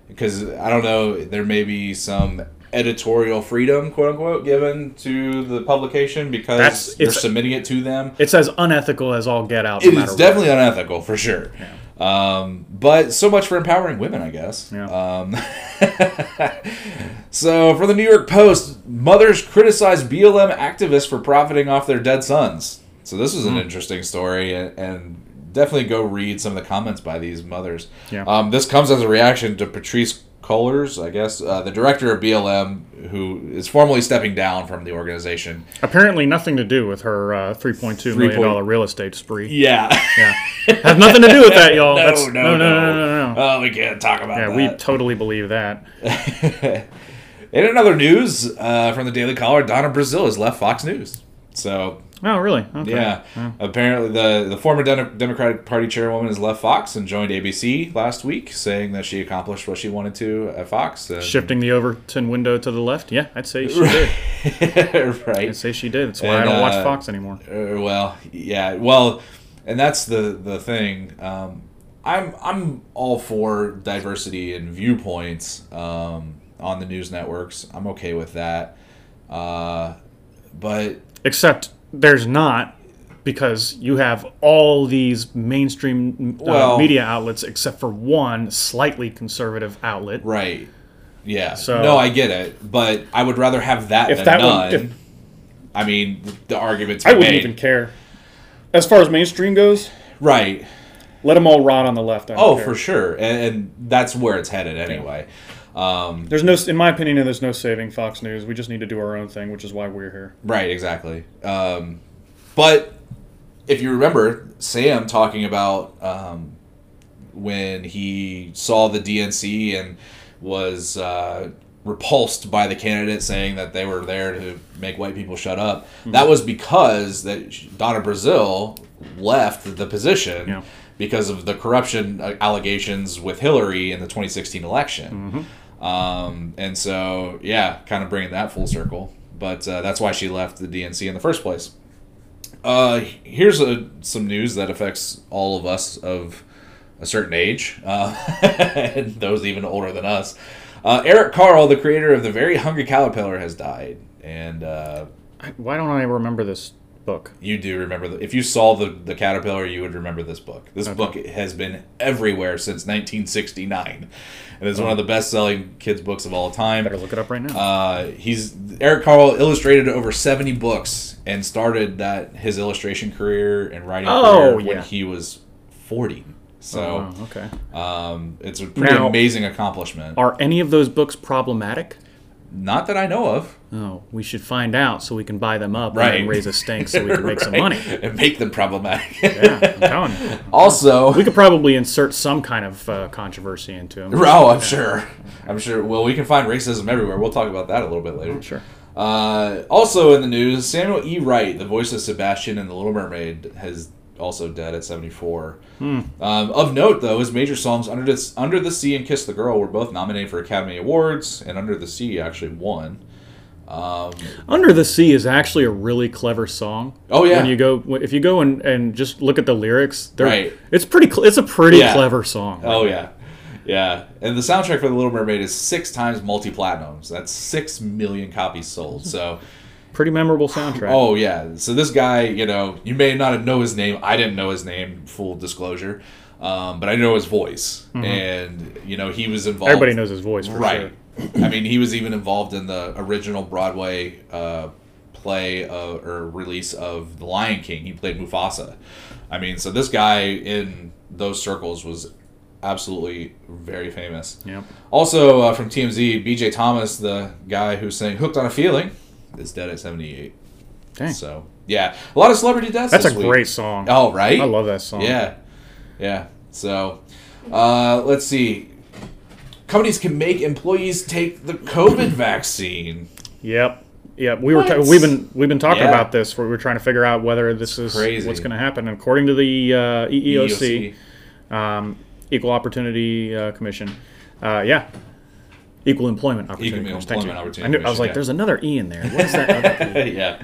Because I don't know, there may be some editorial freedom, quote unquote, given to the publication because That's- you're submitting it to them. It's as unethical as all get out. No It matter is definitely unethical for sure. Um, but so much for empowering women, I guess. Yeah. Um, *laughs* so for the New York Post, mothers criticize BLM activists for profiting off their dead sons. So this was an Hmm. interesting story, and, and definitely go read some of the comments by these mothers. Yeah. Um, this comes as a reaction to Patrisse Cullors, I guess, uh, the director of BLM, who is formally stepping down from the organization. Apparently, nothing to do with her uh, three point two million dollar real estate spree. Yeah. Yeah, has nothing to do with that, y'all. *laughs* no, That's, no, no, no, no, no. Oh, we can't talk about that. Yeah, that. we totally believe that. *laughs* In another news uh, from the Daily Caller, Donna Brazile has left Fox News. So Oh, really? Okay. yeah, apparently the the former Den- Democratic Party chairwoman has left Fox and joined ABC last week, saying that she accomplished what she wanted to at Fox. And, Shifting the Overton window to the left. Yeah, I'd say she *laughs* did. right. I'd say she did. That's why I don't watch uh, Fox anymore. Uh, well, yeah. Well, and that's the the thing. Um, I'm I'm all for diversity and viewpoints um, on the news networks. I'm okay with that. Uh, but Except there's not because you have all these mainstream uh, Well- media outlets except for one slightly conservative outlet. right, yeah. So- no, I get it, but I would rather have that If than that one- none. if- I mean, the arguments I wouldn't made. even care. As far as mainstream goes, right. let them all rot on the left. I Oh, care. for sure, and, and that's where it's headed anyway. Um, There's no, in my opinion, there's no saving Fox News. We just need to do our own thing, which is why we're here. Right, exactly. Um, but if you remember Sam talking about um, when he saw the DNC and was uh, repulsed by the candidate saying that they were there to make white people shut up, Hmm. that was because that Donna Brazile left the position Yeah. because of the corruption allegations with Hillary in the 2016 election. Um, and so, yeah, kind of bringing that full circle. But uh, that's why she left the DNC in the first place. Uh, here's a, some news that affects all of us of a certain age, uh, *laughs* and those even older than us. Uh, Eric Carle, the creator of The Very Hungry Caterpillar, has died. And uh, Why don't I remember this book? you do remember, the, if you saw the, the caterpillar, you would remember this book. This book has been everywhere since 1969. And it's one of the best selling kids' books of all time. Better look it up right now. Uh, he's Eric Carle illustrated over seventy books and started that his illustration career and writing Oh, career when yeah. he was forty. So Oh, okay. um, it's a pretty Now- amazing accomplishment. Are any of those books problematic? Not that I know of. Oh, we should find out so we can buy them up Right. and raise a stink so we can make some Right? money. *laughs* and make them problematic. Yeah, I'm telling you. *laughs* also, We could probably insert some kind of uh, controversy into them. oh, I'm sure. I'm sure. Well, we can find racism everywhere. We'll talk about that a little bit later. Sure. Uh, also in the news, Samuel E. Wright, the voice of Sebastian in The Little Mermaid, has also dead at 74. Hmm. Um, of note, though, his major songs Under the, Under the Sea and Kiss the Girl were both nominated for Academy Awards, and Under the Sea actually won. Um, Under the Sea is actually a really clever song. Oh, yeah. When you go, if you go and, and just look at the lyrics, Right. it's pretty. Cl- it's a pretty Yeah. clever song. oh, yeah. Yeah. And the soundtrack for The Little Mermaid is six times multi platinums. That's six million copies sold. So. Pretty memorable soundtrack. Oh yeah. So this guy, you know, you may not know his name. I didn't know his name. Full disclosure, um, but I know his voice, and you know he was involved. Everybody knows his voice, for right? sure. I mean, he was even involved in the original Broadway uh, play uh, or release of The Lion King. He played Mufasa. I mean, so this guy in those circles was absolutely very famous. Yep. Also uh, from TMZ, BJ Thomas, the guy who sang "Hooked on a Feeling," is dead at seventy eight. Dang. So yeah, a lot of celebrity deaths. That's a week. great song. Oh right, I love that song. Yeah, yeah. So uh, let's see. Companies can make employees take the COVID vaccine. Yep. Yep. We were ta- What? we've been we've been talking Yeah. about this. Where we were trying to figure out whether this is crazy. what's going to happen. And according to the uh, E EEOC, um, Equal Opportunity uh, Commission, uh, yeah, Equal Employment Opportunity. Equal Commission. Thank you. Employment Opportunity I, knew, I was like, yeah. there's another E in there. What is that? other E? *laughs* yeah.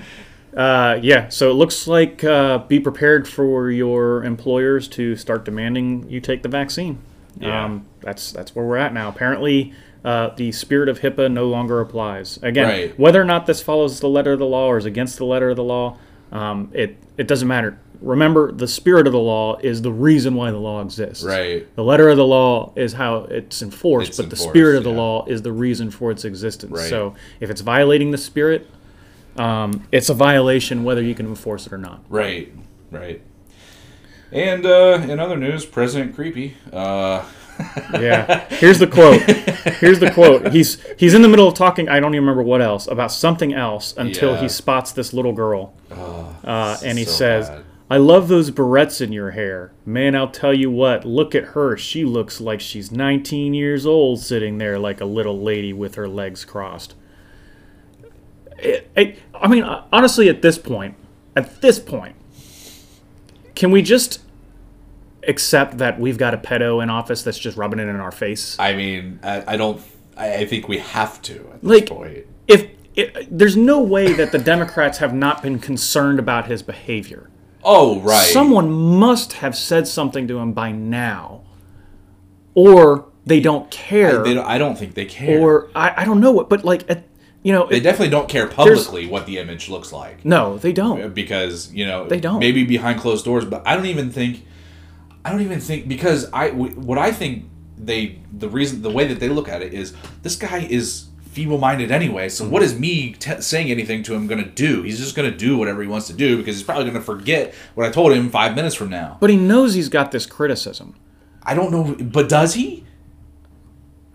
Uh, yeah, so it looks like uh, be prepared for your employers to start demanding you take the vaccine. Yeah. Um, that's that's where we're at now. Apparently, uh, the spirit of HIPAA no longer applies. Again, Right. whether or not this follows the letter of the law or is against the letter of the law, um, it it doesn't matter. Remember, the spirit of the law is the reason why the law exists. Right. The letter of the law is how it's enforced, It's but the spirit of the yeah. law is the reason for its existence. Right. So if it's violating the spirit, um, it's a violation whether you can enforce it or not. Right. Right. And uh, in other news, President Creepy. Uh, Yeah. Here's the quote. Here's the quote. *laughs* He's he's in the middle of talking. I don't even remember what else about something else until Yeah. he spots this little girl, uh, and he so says, bad. "I love those barrettes in your hair, man. I'll tell you what. Look at her. She looks like she's 19 years old, sitting there like a little lady with her legs crossed." It, it, I mean, honestly, at this point, at this point, can we just accept that we've got a pedo in office that's just rubbing it in our face? I mean, I, I don't. I, I think we have to at this Like- point. If it, there's no way that the Democrats have not been concerned about his behavior. Oh, right. Someone must have said something to him by now, or they don't care, They don't, I don't think they care. or I, I don't know what. But like, at, you know, they it- definitely don't care publicly what the image looks like. no, they don't. because you know They don't. maybe behind closed doors but i don't even think i don't even think because i what i think they the reason the way that they look at it is this guy is feeble-minded anyway so what mm-hmm. is me t- saying anything to him gonna do he's just gonna do whatever he wants to do because he's probably gonna forget what i told him five minutes from now But he knows he's got this criticism. i don't know but does he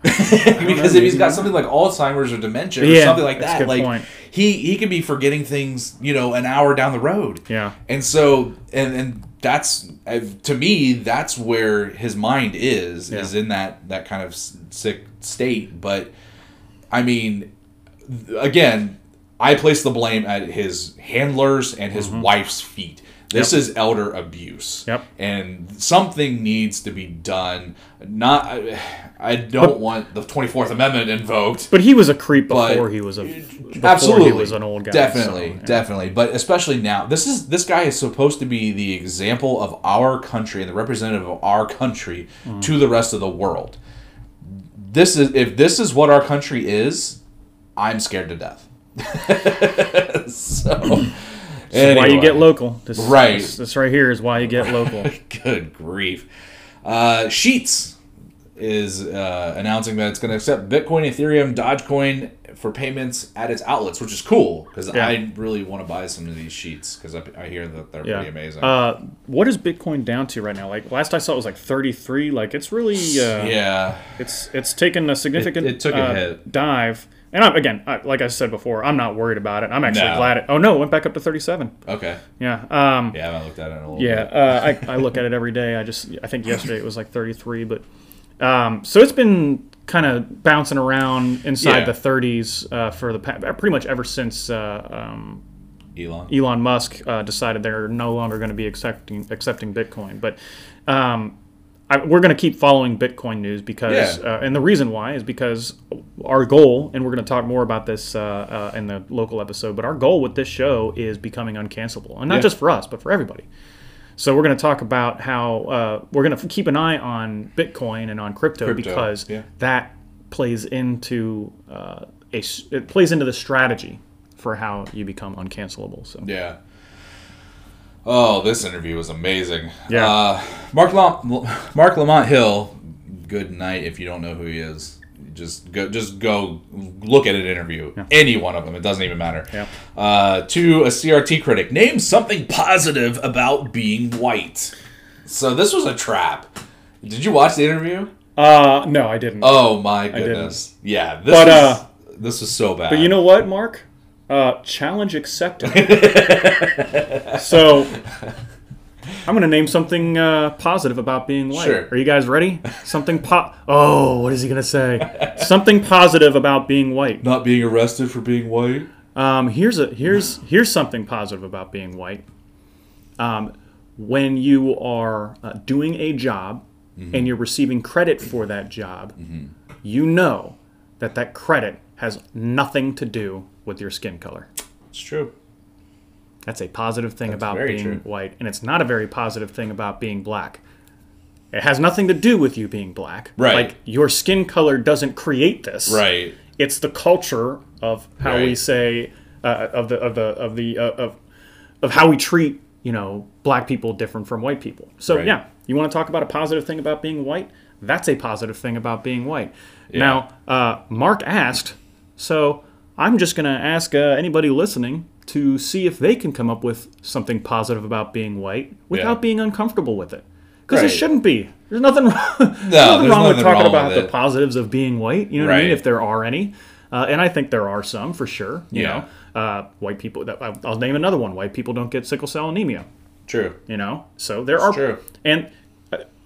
*laughs* *laughs* because if he's got something like Alzheimer's or dementia or something like that, like point. he he could be forgetting things, you know, an hour down the road. Yeah. and so and and that's uh, to me that's where his mind is is in that that kind of sick state. But I mean, again, I place the blame at his handlers and his wife's feet. This. Yep. is elder abuse. Yep. And something needs to be done. Not, I, I don't want the Twenty Fourth Amendment invoked. But he was a creep before he was a Absolutely, he was an old guy. Definitely, so, yeah. definitely. But especially now, this is this guy is supposed to be the example of our country and the representative of our country Mm. to the rest of the world. This is if this is what our country is, I'm scared to death. *laughs* so, This is why you get local. This, Right. This, this right here is why you get local. *laughs* Good grief. Uh, Sheetz is uh, announcing that it's going to accept Bitcoin, Ethereum, Dogecoin for payments at its outlets, which is cool because Yeah. I really want to buy some of these sheets because I, I hear that they're yeah. pretty amazing. Uh, what is Bitcoin down to right now? Like last I saw, it was like 33. Like it's really uh, yeah, It's it's taken a significant it took a uh, hit. dive. And I'm, again, I, like I said before, I'm not worried about it. I'm actually No. glad it. Oh no, it went back up to 37. okay. Yeah. Um, Yeah, I haven't looked at it in a little Yeah, bit. uh, I, I look at it every day. I just I think yesterday it was like 33, but um, so it's been kind of bouncing around inside Yeah. the 30s uh, for the pretty much ever since uh, um, Elon. Elon Musk uh, decided they're no longer going to be accepting accepting Bitcoin. But um, I, we're going to keep following Bitcoin news because, Yeah. uh, and the reason why is because our goal, and we're going to talk more about this uh, uh, in the local episode. But our goal with this show is becoming uncancelable, and not Yeah. just for us, but for everybody. So we're going to talk about how uh, we're going to keep an eye on Bitcoin and on crypto, Crypto, because yeah. that plays into uh, a it plays into the strategy for how you become uncancelable. So Yeah. Oh, this interview was amazing. Yeah. Uh, Marc Lam- Marc Lamont Hill. Good night. If you don't know who he is, just go. Just go look at an interview. Any one of them. It doesn't even matter. Yeah. Uh, to a CRT critic, name something positive about being white. So this was a trap. Did you watch the interview? uh, no, I didn't. Oh my goodness. Yeah. This But, is, uh, this is so bad. But you know what, Marc? Uh, challenge accepted. *laughs* so I'm going to name something uh, positive about being white. Sure. Are you guys ready? Something po- Oh, what is he going to say? something positive about being white. not being arrested for being white. Um, here's a here's here's something positive about being white. Um, when you are uh, doing a job and you're receiving credit for that job, you know that that credit has nothing to do with your skin color. It's true. That's a positive thing about being true. white, and it's not a very positive thing about being black. It has nothing to do with you being black. Right. Like your skin color doesn't create this. Right. It's the culture of how we say uh, of the of the of the uh, of of how we treat you know black people different from white people. So Right. yeah, you want to talk about a positive thing about being white? That's a positive thing about being white. Now, uh, Marc asked, so I'm just going to ask uh, anybody listening to see if they can come up with something positive about being white without Yeah. being uncomfortable with it. Because Right. it shouldn't be. There's nothing wrong, *laughs* there's nothing there's wrong with talking wrong about with the positives of being white. You know what I mean? If there are any. Uh, and I think there are some for sure. You Yeah. know, uh, white people. That, I'll name another one. White people don't get sickle cell anemia. True. You know, so there are true. and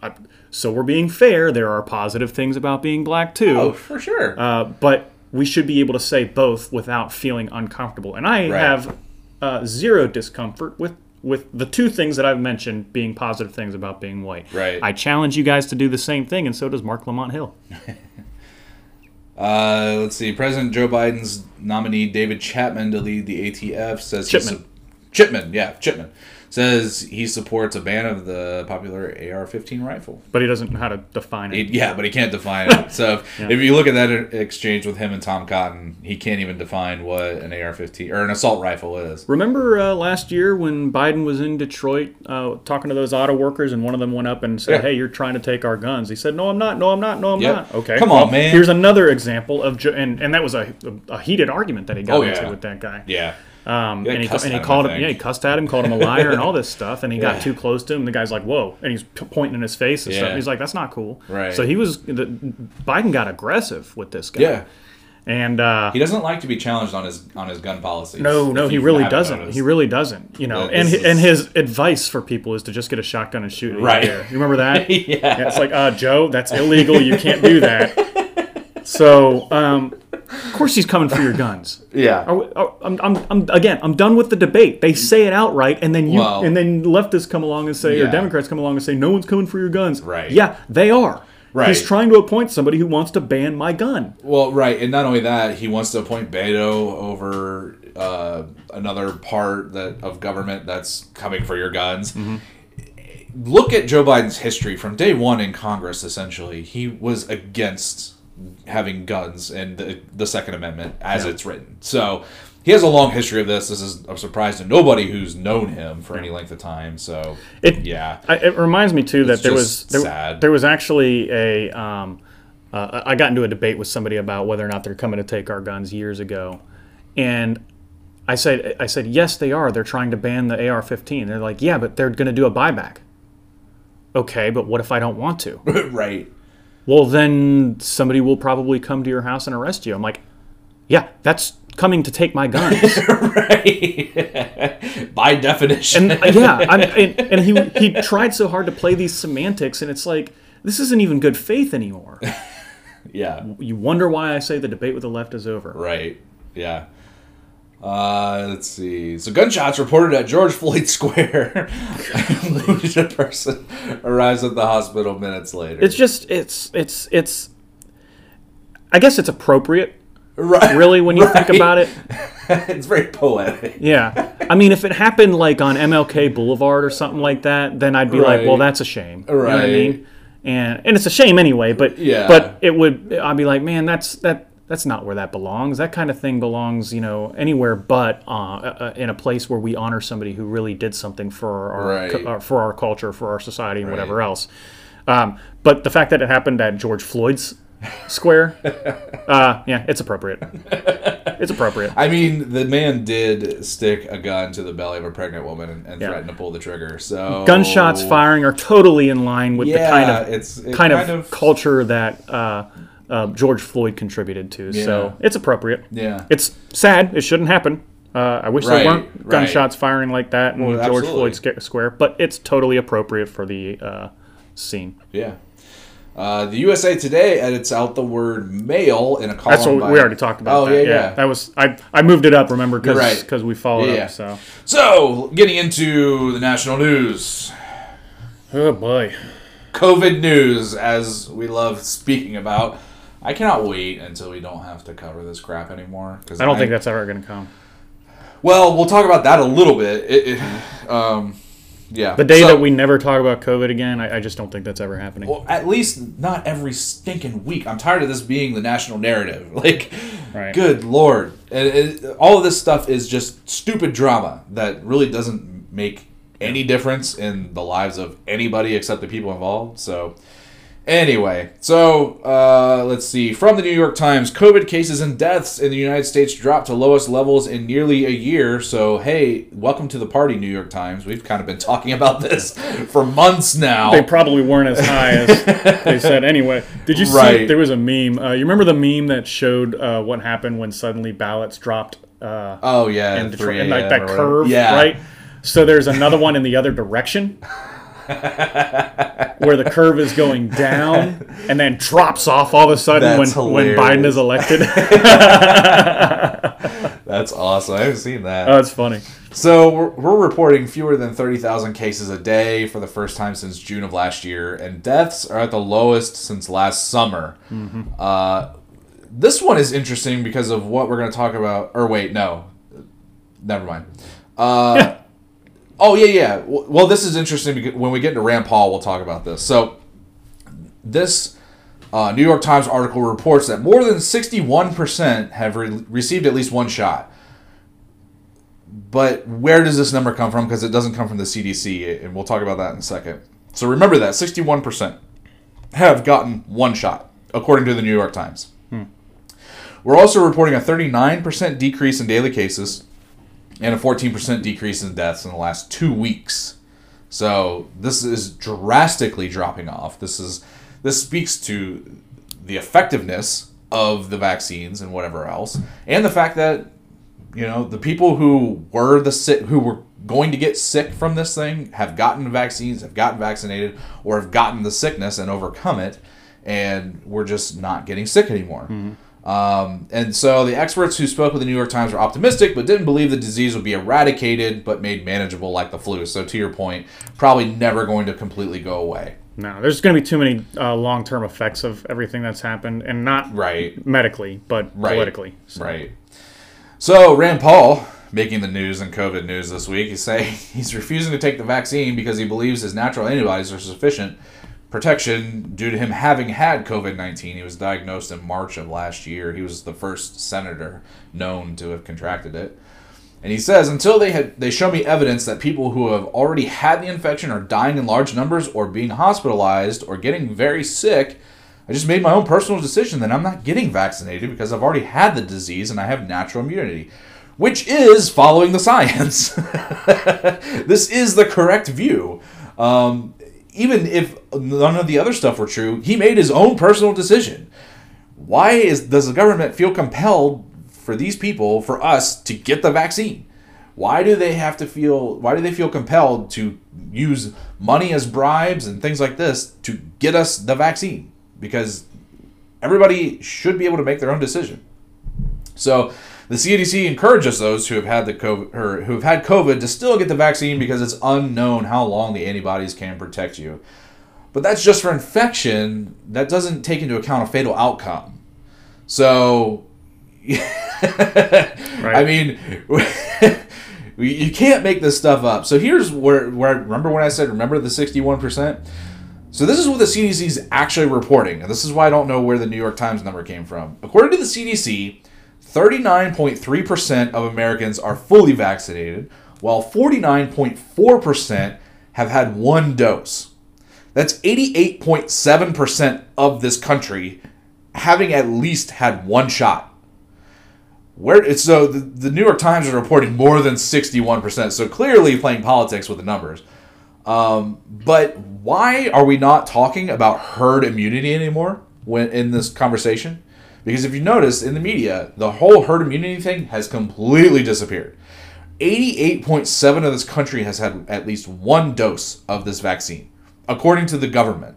uh, so we're being fair. There are positive things about being black too. Oh, for sure. Uh, but we should be able to say both without feeling uncomfortable. And I Right. have uh, zero discomfort with with the two things that I've mentioned being positive things about being white. Right. I challenge you guys to do the same thing, and so does Marc Lamont Hill. *laughs* Uh, let's see. President Joe Biden's nominee David Chapman to lead the ATF says Chipman. Chipman, yeah, Chipman says he supports a ban of the popular AR-15 rifle. But he doesn't know how to define it. It- yeah, but he can't define it. So if, *laughs* if you look at that exchange with him and Tom Cotton, he can't even define what an AR-15 or an assault rifle is. Remember uh, last year when Biden was in Detroit uh, talking to those auto workers, and one of them went up and said, Yeah. "Hey, you're trying to take our guns." He said, "No, I'm not. No, I'm not. No, I'm Yep. not." Okay, Come on, man. Here's another example of, jo- and and that was a, a heated argument that he got Oh, into yeah. with that guy. Yeah. Um, Yeah, and he, and he at him, called him, yeah, he cussed at him, called him a liar, and all this *laughs* stuff. And he Yeah. got too close to him. The guy's like, "Whoa!" And he's pointing in his face and stuff. He's like, "That's not cool." Right. So he was. The, Biden got aggressive with this guy. Yeah. And uh, He doesn't like to be challenged on his on his gun policies. no, no, he really doesn't. noticed. He really doesn't. You know, That and this hi- and his advice for people is to just get a shotgun and shoot it. in the Right. You remember that? *laughs* Yeah. It's like, uh, Joe, that's illegal. You can't do that. *laughs* So, um, of course, he's coming for your guns. *laughs* Yeah. Are we, are, I'm, I'm, I'm, again, I'm done with the debate. They say it outright, and then you, Well- and then leftists come along and say, or Democrats come along and say, no one's coming for your guns. Right. Yeah, they are. Right. He's trying to appoint somebody who wants to ban my gun. Well, right, and not only that, he wants to appoint Beto over uh, another part that of government that's coming for your guns. Mm-hmm. Look at Joe Biden's history from day one in Congress. Essentially, he was against having guns and the, the Second Amendment as it's written. So he has a long history of this. This is a surprise to nobody who's known him for any length of time. So It, yeah, I, it reminds me too that It's there was there, sad. there was actually a um, uh, I got into a debate with somebody about whether or not they're coming to take our guns years ago, and I said I said yes they are. They're trying to ban the AR-15. They're like yeah, but they're going to do a buyback. Okay, but what if I don't want to? *laughs* right. Well, then somebody will probably come to your house and arrest you. I'm like, yeah, that's coming to take my guns. *laughs* right. *laughs* By definition. and uh, yeah, I'm, *laughs* and, and he he tried so hard to play these semantics, and it's like this isn't even good faith anymore. yeah. You wonder why I say the debate with the left is over. Right. Yeah. Uh, let's see. So gunshots reported at George Floyd *laughs* Square. *laughs* a person arrives at the hospital minutes later. It's just it's it's it's. I guess it's appropriate, right. really, when you think about it. *laughs* it's very poetic. Yeah, I mean, if it happened like on MLK Boulevard or something like that, then I'd be like, well, that's a shame. You know what I Right. mean? And and it's a shame anyway. But Yeah. but it would. I'd be like, man, that's that. That's not where that belongs. That kind of thing belongs, you know, anywhere but uh, uh, in a place where we honor somebody who really did something for our, Right. uh, for our culture, for our society, and whatever else. Um, but the fact that it happened at George Floyd's square, *laughs* uh, yeah, it's appropriate. It's appropriate. I mean, the man did stick a gun to the belly of a pregnant woman and, and Yeah. threaten to pull the trigger. So gunshots firing are totally in line with the kind of it's it kind, of, culture that uh, George Floyd contributed to. So it's appropriate. Yeah. It's sad. It shouldn't happen. Uh, I wish Right, there weren't right. gunshots firing like that in Well, George. Floyd Square, but it's totally appropriate for the uh, scene. Yeah. Uh, the USA Today edits out the word male in a column. That's what by- we already talked about. Oh that. yeah, yeah. That was I. I moved it up. Remember because You're right. because we followed Yeah, yeah. up. So So, getting into the national news. oh boy. COVID news, as we love speaking about. I cannot wait until we don't have to cover this crap anymore. Cause I don't think that's ever going to come. Well, we'll talk about that a little bit. It, it, um, yeah. The day So- that we never talk about COVID again, I, I just don't think that's ever happening. Well, at least not every stinking week. I'm tired of this being the national narrative. *laughs* Like, Right. good lord, and it, all of this stuff is just stupid drama that really doesn't make any difference in the lives of anybody except the people involved. So, anyway, so uh, let's see. From the New York Times, COVID cases and deaths in the United States dropped to lowest levels in nearly a year. So, hey, welcome to the party, New York Times. We've kind of been talking about this *laughs* for months now. they probably weren't as high as they said *laughs* anyway. Did you see? There was a meme. Uh, you remember the meme that showed uh, what happened when suddenly ballots dropped uh, oh yeah, in Detroit, and like that curve, yeah. right? So there's another one in the other direction. *laughs* *laughs* where the curve is going down and then drops off all of a sudden That's when, when Biden is elected. *laughs* That's awesome. I haven't seen that. oh, it's funny. So we're, we're reporting fewer than 30,000 cases a day for the first time since June of last year, and deaths are at the lowest since last summer. Uh, this one is interesting because of what we're going to talk about. Or wait, no, never mind. Uh, *laughs* Oh yeah, yeah. Well, this is interesting because when we get into Rand Paul, we'll talk about this. So, this uh, New York Times article reports that more than sixty-one percent have re- received at least one shot. But where does this number come from? Because it doesn't come from the CDC, and we'll talk about that in a second. So remember that sixty-one percent have gotten one shot, according to the New York Times. We're also reporting a thirty-nine percent decrease in daily cases and a 14% decrease in deaths in the last two weeks. So this is drastically dropping off. This is this speaks to the effectiveness of the vaccines and whatever else, and the fact that you know the people who were the sick who were going to get sick from this thing have gotten vaccines, have gotten vaccinated, or have gotten the sickness and overcome it, and we're just not getting sick anymore. Mm-hmm. Um, and so the experts who spoke with the New York Times were optimistic, but didn't believe the disease would be eradicated, but made manageable like the flu. So to your point, probably never going to completely go away. No, there's going to be too many uh, long-term effects of everything that's happened, and not Right. medically, but Right. politically. So, Right. So Rand Paul making the news and COVID news this week. He's saying *laughs* he's refusing to take the vaccine because he believes his natural antibodies are sufficient protection due to him having had COVID 19. He was diagnosed in March of last year. He was the first senator known to have contracted it. And he says, until they had they show me evidence that people who have already had the infection are dying in large numbers or being hospitalized or getting very sick, I just made my own personal decision that I'm not getting vaccinated because I've already had the disease and I have natural immunity, which is following the science. *laughs* this is the correct view. Um, even if none of the other stuff were true, he made his own personal decision. Why is does the government feel compelled for these people, for us, to get the vaccine? Why do they have to feel? Why do they feel compelled to use money as bribes and things like this to get us the vaccine? Because everybody should be able to make their own decision. So the CDC encourages those who have had the COVID or who have had COVID to still get the vaccine because it's unknown how long the antibodies can protect you. But that's just for infection. That doesn't take into account a fatal outcome. So, *laughs* I mean, *laughs* you can't make this stuff up. So here's where where remember when I said remember the sixty one percent. So this is what the CDC is actually reporting, and this is why I don't know where the New York Times number came from. According to the CDC, 39.3% of Americans are fully vaccinated, while 49.4% have had one dose. That's 88.7% of this country having at least had one shot. Where so the, the New York Times is reporting more than 61%, so clearly playing politics with the numbers. Um, but why are we not talking about herd immunity anymore when in this conversation? Because if you notice in the media, the whole herd immunity thing has completely disappeared. 88.7 of this country has had at least one dose of this vaccine, according to the government.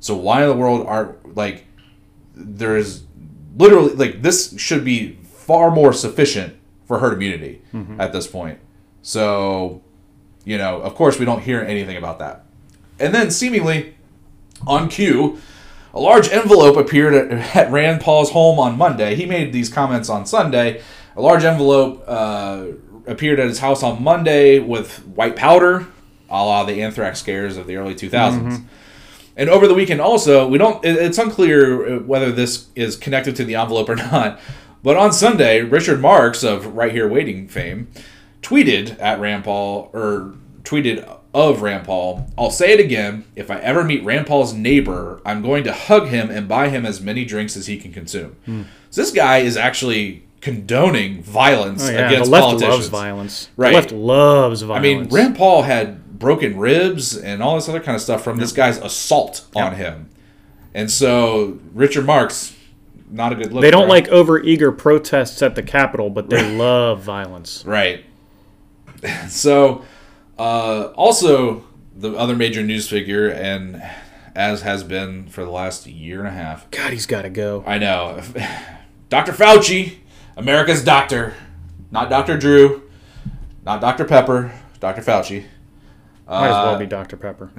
So why in the world are like there is literally like this should be far more sufficient for herd immunity mm-hmm. at this point. So, you know, of course we don't hear anything about that. And then seemingly on cue, a large envelope appeared at, at Rand Paul's home on Monday. He made these comments on Sunday. A large envelope uh, appeared at his house on Monday with white powder, a la the anthrax scares of the early 2000s. And over the weekend, also, we don't. it- It's unclear uh, whether this is connected to the envelope or *laughs* not. But on Sunday, Richard Marx of Right Here Waiting fame tweeted at Rand Paul or tweeted of Rand Paul. I'll say it again: if I ever meet Rand Paul's neighbor, I'm going to hug him and buy him as many drinks as he can consume. Hmm. So this guy is actually condoning violence Oh, yeah, against the left politicians. loves violence. Right. The left loves I mean, Rand Paul had broken ribs and all this other kind of stuff from this guy's assault on him. And so Richard Marx, not a good look. They don't like overeager protests at the Capitol, but they love violence. Right. *laughs* So, uh, also the other major news figure, and as has been for the last year and a half, God, he's got to go. I know, *laughs* Dr. Fauci, America's doctor, not Dr. Drew, not Dr. Pepper, Dr. Fauci. Might as Uh, well be Dr. Pepper.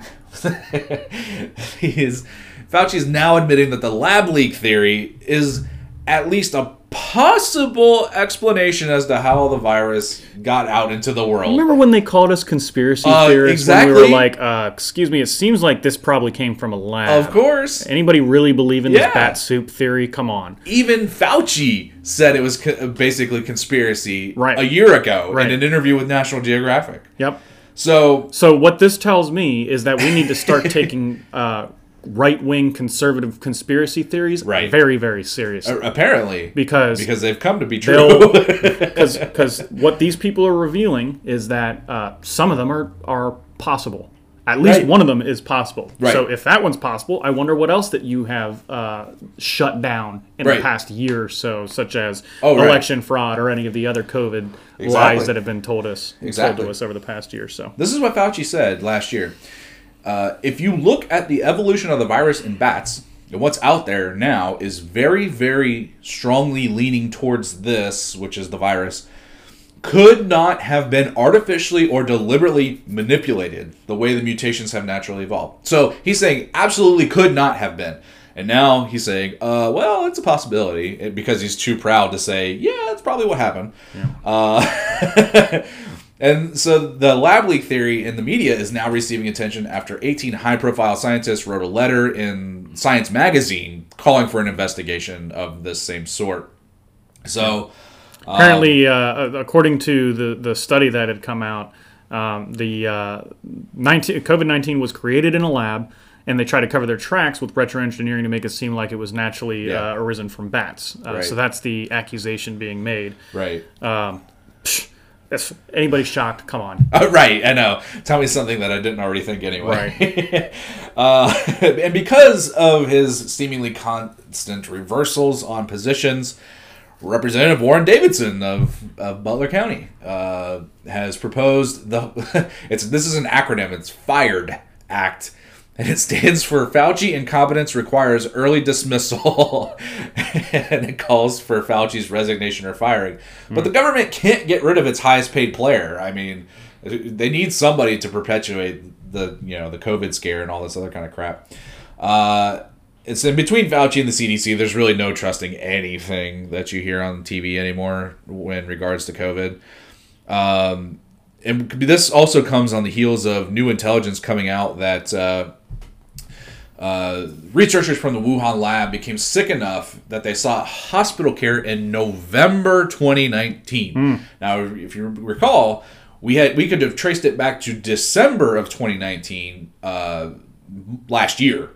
*laughs* he is Fauci is now admitting that the lab leak theory is at least a possible explanation as to how the virus got out into the world. Remember when they called us conspiracy Uh, theorists when we were like, uh, "Excuse me, it seems like this probably came from a lab." Of course. Anybody really believe in Yeah. this bat soup theory? Come on. Even Fauci said it was co- basically conspiracy Right. a year ago Right. in an interview with National Geographic. Yep. So So what this tells me is that we need to start *laughs* taking uh, right-wing conservative conspiracy theories Right. very, very seriously a- apparently, because because they've come to be true. because *laughs* what these people are revealing is that uh, some of them are are possible. At least Right. one of them is possible. Right. So if that one's possible, I wonder what else that you have uh, shut down in Right. the past year or so, such as Oh, right. election fraud or any of the other COVID Exactly. lies that have been told us told to us over the past year. or So This is what Fauci said last year. Uh, if you look at the evolution of the virus in bats, and what's out there now is very, very strongly leaning towards this, which is the virus, could not have been artificially or deliberately manipulated the way the mutations have naturally evolved. So he's saying absolutely could not have been. And now he's saying, uh, well, it's a possibility eh, because he's too proud to say, yeah, that's probably what happened. Uh, *laughs* and so the lab leak theory in the media is now receiving attention after 18 high profile scientists wrote a letter in Science magazine calling for an investigation of this same sort. So. apparently, uh, according to the the study that had come out, um, the uh, 19, COVID nineteen was created in a lab. And they try to cover their tracks with retroengineering to make it seem like it was naturally Yeah. uh, arisen from bats. Uh, Right. So that's the accusation being made. Right. If anybody shocked, come on. Uh, *laughs* right, I know. Tell me something that I didn't already think anyway. *laughs* uh, *laughs* and because of his seemingly constant reversals on positions, Representative Warren Davidson of, of Butler County uh, has proposed the. It's this is an acronym. It's FIRED Act. And it stands for Fauci incompetence requires early dismissal, *laughs* and it calls for Fauci's resignation or firing. But the government can't get rid of its highest paid player. I mean, they need somebody to perpetuate the you know the COVID scare and all this other kind of crap. Uh, it's in between Fauci and the CDC. There's really no trusting anything that you hear on TV anymore in regards to COVID. Um, and this also comes on the heels of new intelligence coming out that uh, uh, researchers from the Wuhan lab became sick enough that they sought hospital care in November 2019. Now, if you recall, we had we could have traced it back to December of 2019 uh, last year,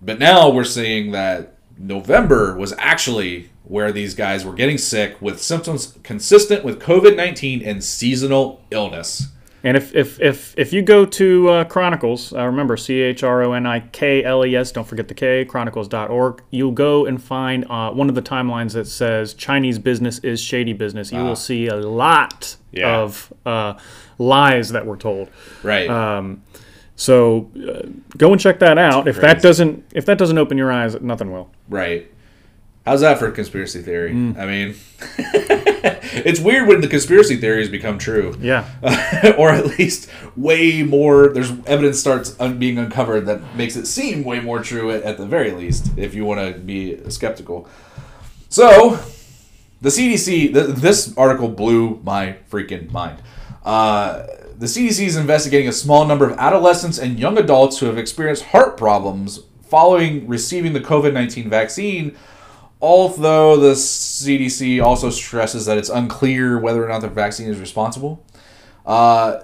but now we're seeing that November was actually where these guys were getting sick with symptoms consistent with COVID 19 and seasonal illness. And if if if, if you go to uh, Chronikles, uh, remember C H R O N I K L E S, don't forget the K, chronikles.org, you'll go and find uh, one of the timelines that says Chinese business is shady business. You will see a lot Ah. Yeah. of uh, lies that were told. Right. Um, so uh, go and check that out. If that doesn't if that doesn't open your eyes, nothing will. Right. How's that for a conspiracy theory? I mean, *laughs* it's weird when the conspiracy theories become true. Yeah. *laughs* or at least way more, there's evidence starts un- being uncovered that makes it seem way more true at, at the very least, if you want to be skeptical. So, the CDC, th- this article blew my freaking mind. Uh, the CDC is investigating a small number of adolescents and young adults who have experienced heart problems following receiving the COVID 19 vaccine, although the CDC also stresses that it's unclear whether or not the vaccine is responsible. Uh,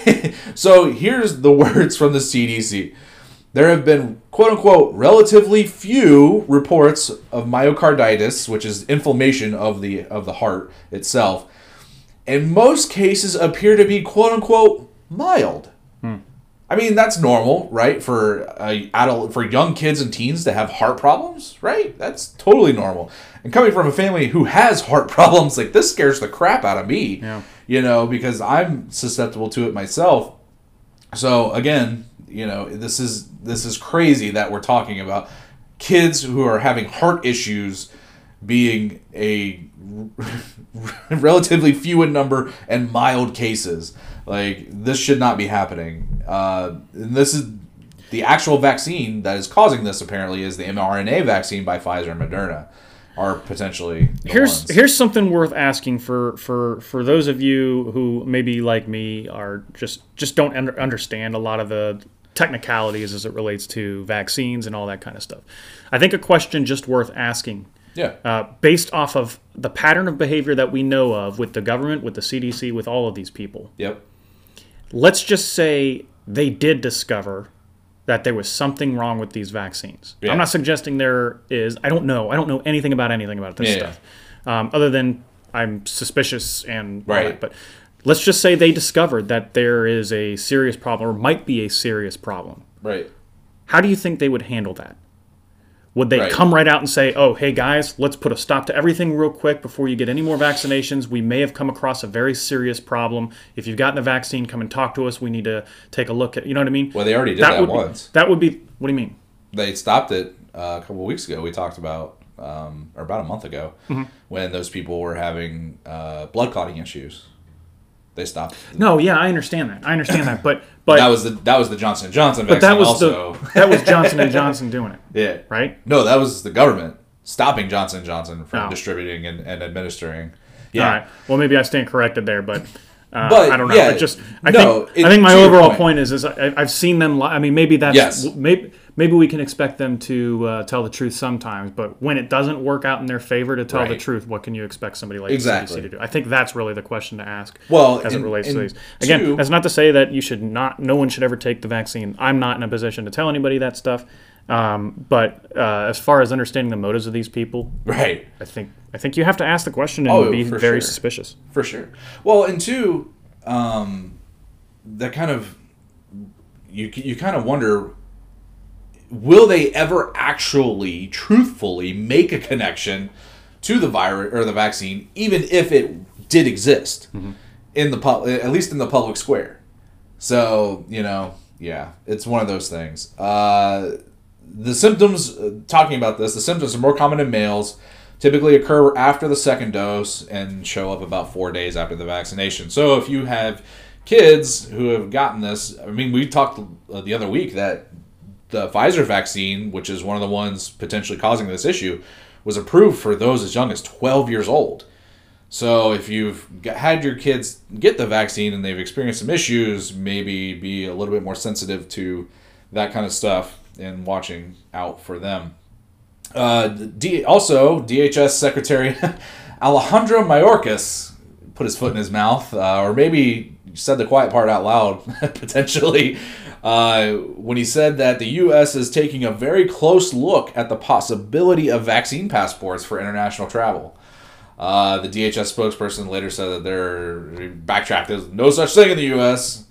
*laughs* so here's the words from the CDC. There have been quote unquote relatively few reports of myocarditis, which is inflammation of the of the heart itself. And most cases appear to be quote unquote mild. I mean, that's normal, right? For uh, adult, for young kids and teens to have heart problems, right? That's totally normal. And coming from a family who has heart *laughs* problems, like this scares the crap out of me. Yeah. You know, because I'm susceptible to it myself. So again, you know, this is this is crazy that we're talking about kids who are having heart issues being a *laughs* relatively few in number and mild cases. Like this should not be happening. Uh, and this is the actual vaccine that is causing this. Apparently, is the mRNA vaccine by Pfizer and Moderna. are potentially here's ones. here's something worth asking for for for those of you who maybe like me are just just don't under, understand a lot of the technicalities as it relates to vaccines and all that kind of stuff. I think a question just worth asking yeah. uh, based off of the pattern of behavior that we know of with the government, with the CDC, with all of these people. yep. Let's just say they did discover that there was something wrong with these vaccines. Yeah. I'm not suggesting there is. I don't know. I don't know anything about anything about this Yeah, yeah. stuff, um, other than I'm suspicious and Right. that. But let's just say they discovered that there is a serious problem or might be a serious problem. Right. How do you think they would handle that? Would they Right. come right out and say, "Oh, hey guys, let's put a stop to everything real quick before you get any more vaccinations. We may have come across a very serious problem. If you've gotten the vaccine, come and talk to us. We need to take a look at." You know what I mean? Well, they already did that would be- once. that would be. What do you mean? They stopped it uh, a couple of weeks ago. We talked about, um, or about a month ago, Mm-hmm. when those people were having uh, blood clotting issues. They stopped. No, yeah, I understand that. I understand that, but *coughs* but that was the that was the Johnson and Johnson but that was also. the *laughs* that was Johnson and *laughs* Johnson doing it, yeah. right? No, that was the government stopping Johnson and Johnson from Oh. distributing and, and administering. Yeah. right. Well, maybe I stand corrected there, but. Uh, But, I don't know. yeah, I just I no, think it- I think my overall point. point is is I, I've seen them. Li- I mean, maybe that's Yes. maybe maybe we can expect them to uh, tell the truth sometimes, but when it doesn't work out in their favor to tell the truth, what can you expect somebody like Exactly. CDC to do? I think that's really the question to ask. Well, as it relates to these. Again, two- that's not to say that you should not. No one should ever take the vaccine. I'm not in a position to tell anybody that stuff. Um, but uh, as far as understanding the motives of these people, Right. I think I think you have to ask the question and Oh, be very sure. suspicious. For sure. Well, and two, um, that kind of you you kind of wonder will they ever actually truthfully make a connection to the virus or the vaccine even if it did exist in the pub at least in the public square? So you know yeah it's one of those things. Uh, the symptoms uh, talking about this the symptoms are more common in males typically occur after the second dose and show up about four days after the vaccination. So if you have kids who have gotten this i mean we talked uh, the other week that the pfizer vaccine which is one of the ones potentially causing this issue was approved for those as young as 12 years old so if you've had your kids get the vaccine and they've experienced some issues, maybe be a little bit more sensitive to that kind of stuff and watching out for them. Uh, D- also, DHS Secretary *laughs* Alejandro Mayorkas put his foot in his mouth, uh, or maybe said the quiet part out loud, *laughs* potentially, uh, when he said that the U.S. is taking a very close look at the possibility of vaccine passports for international travel. Uh, the DHS spokesperson later said that they're backtracked. There's no such thing in the U.S.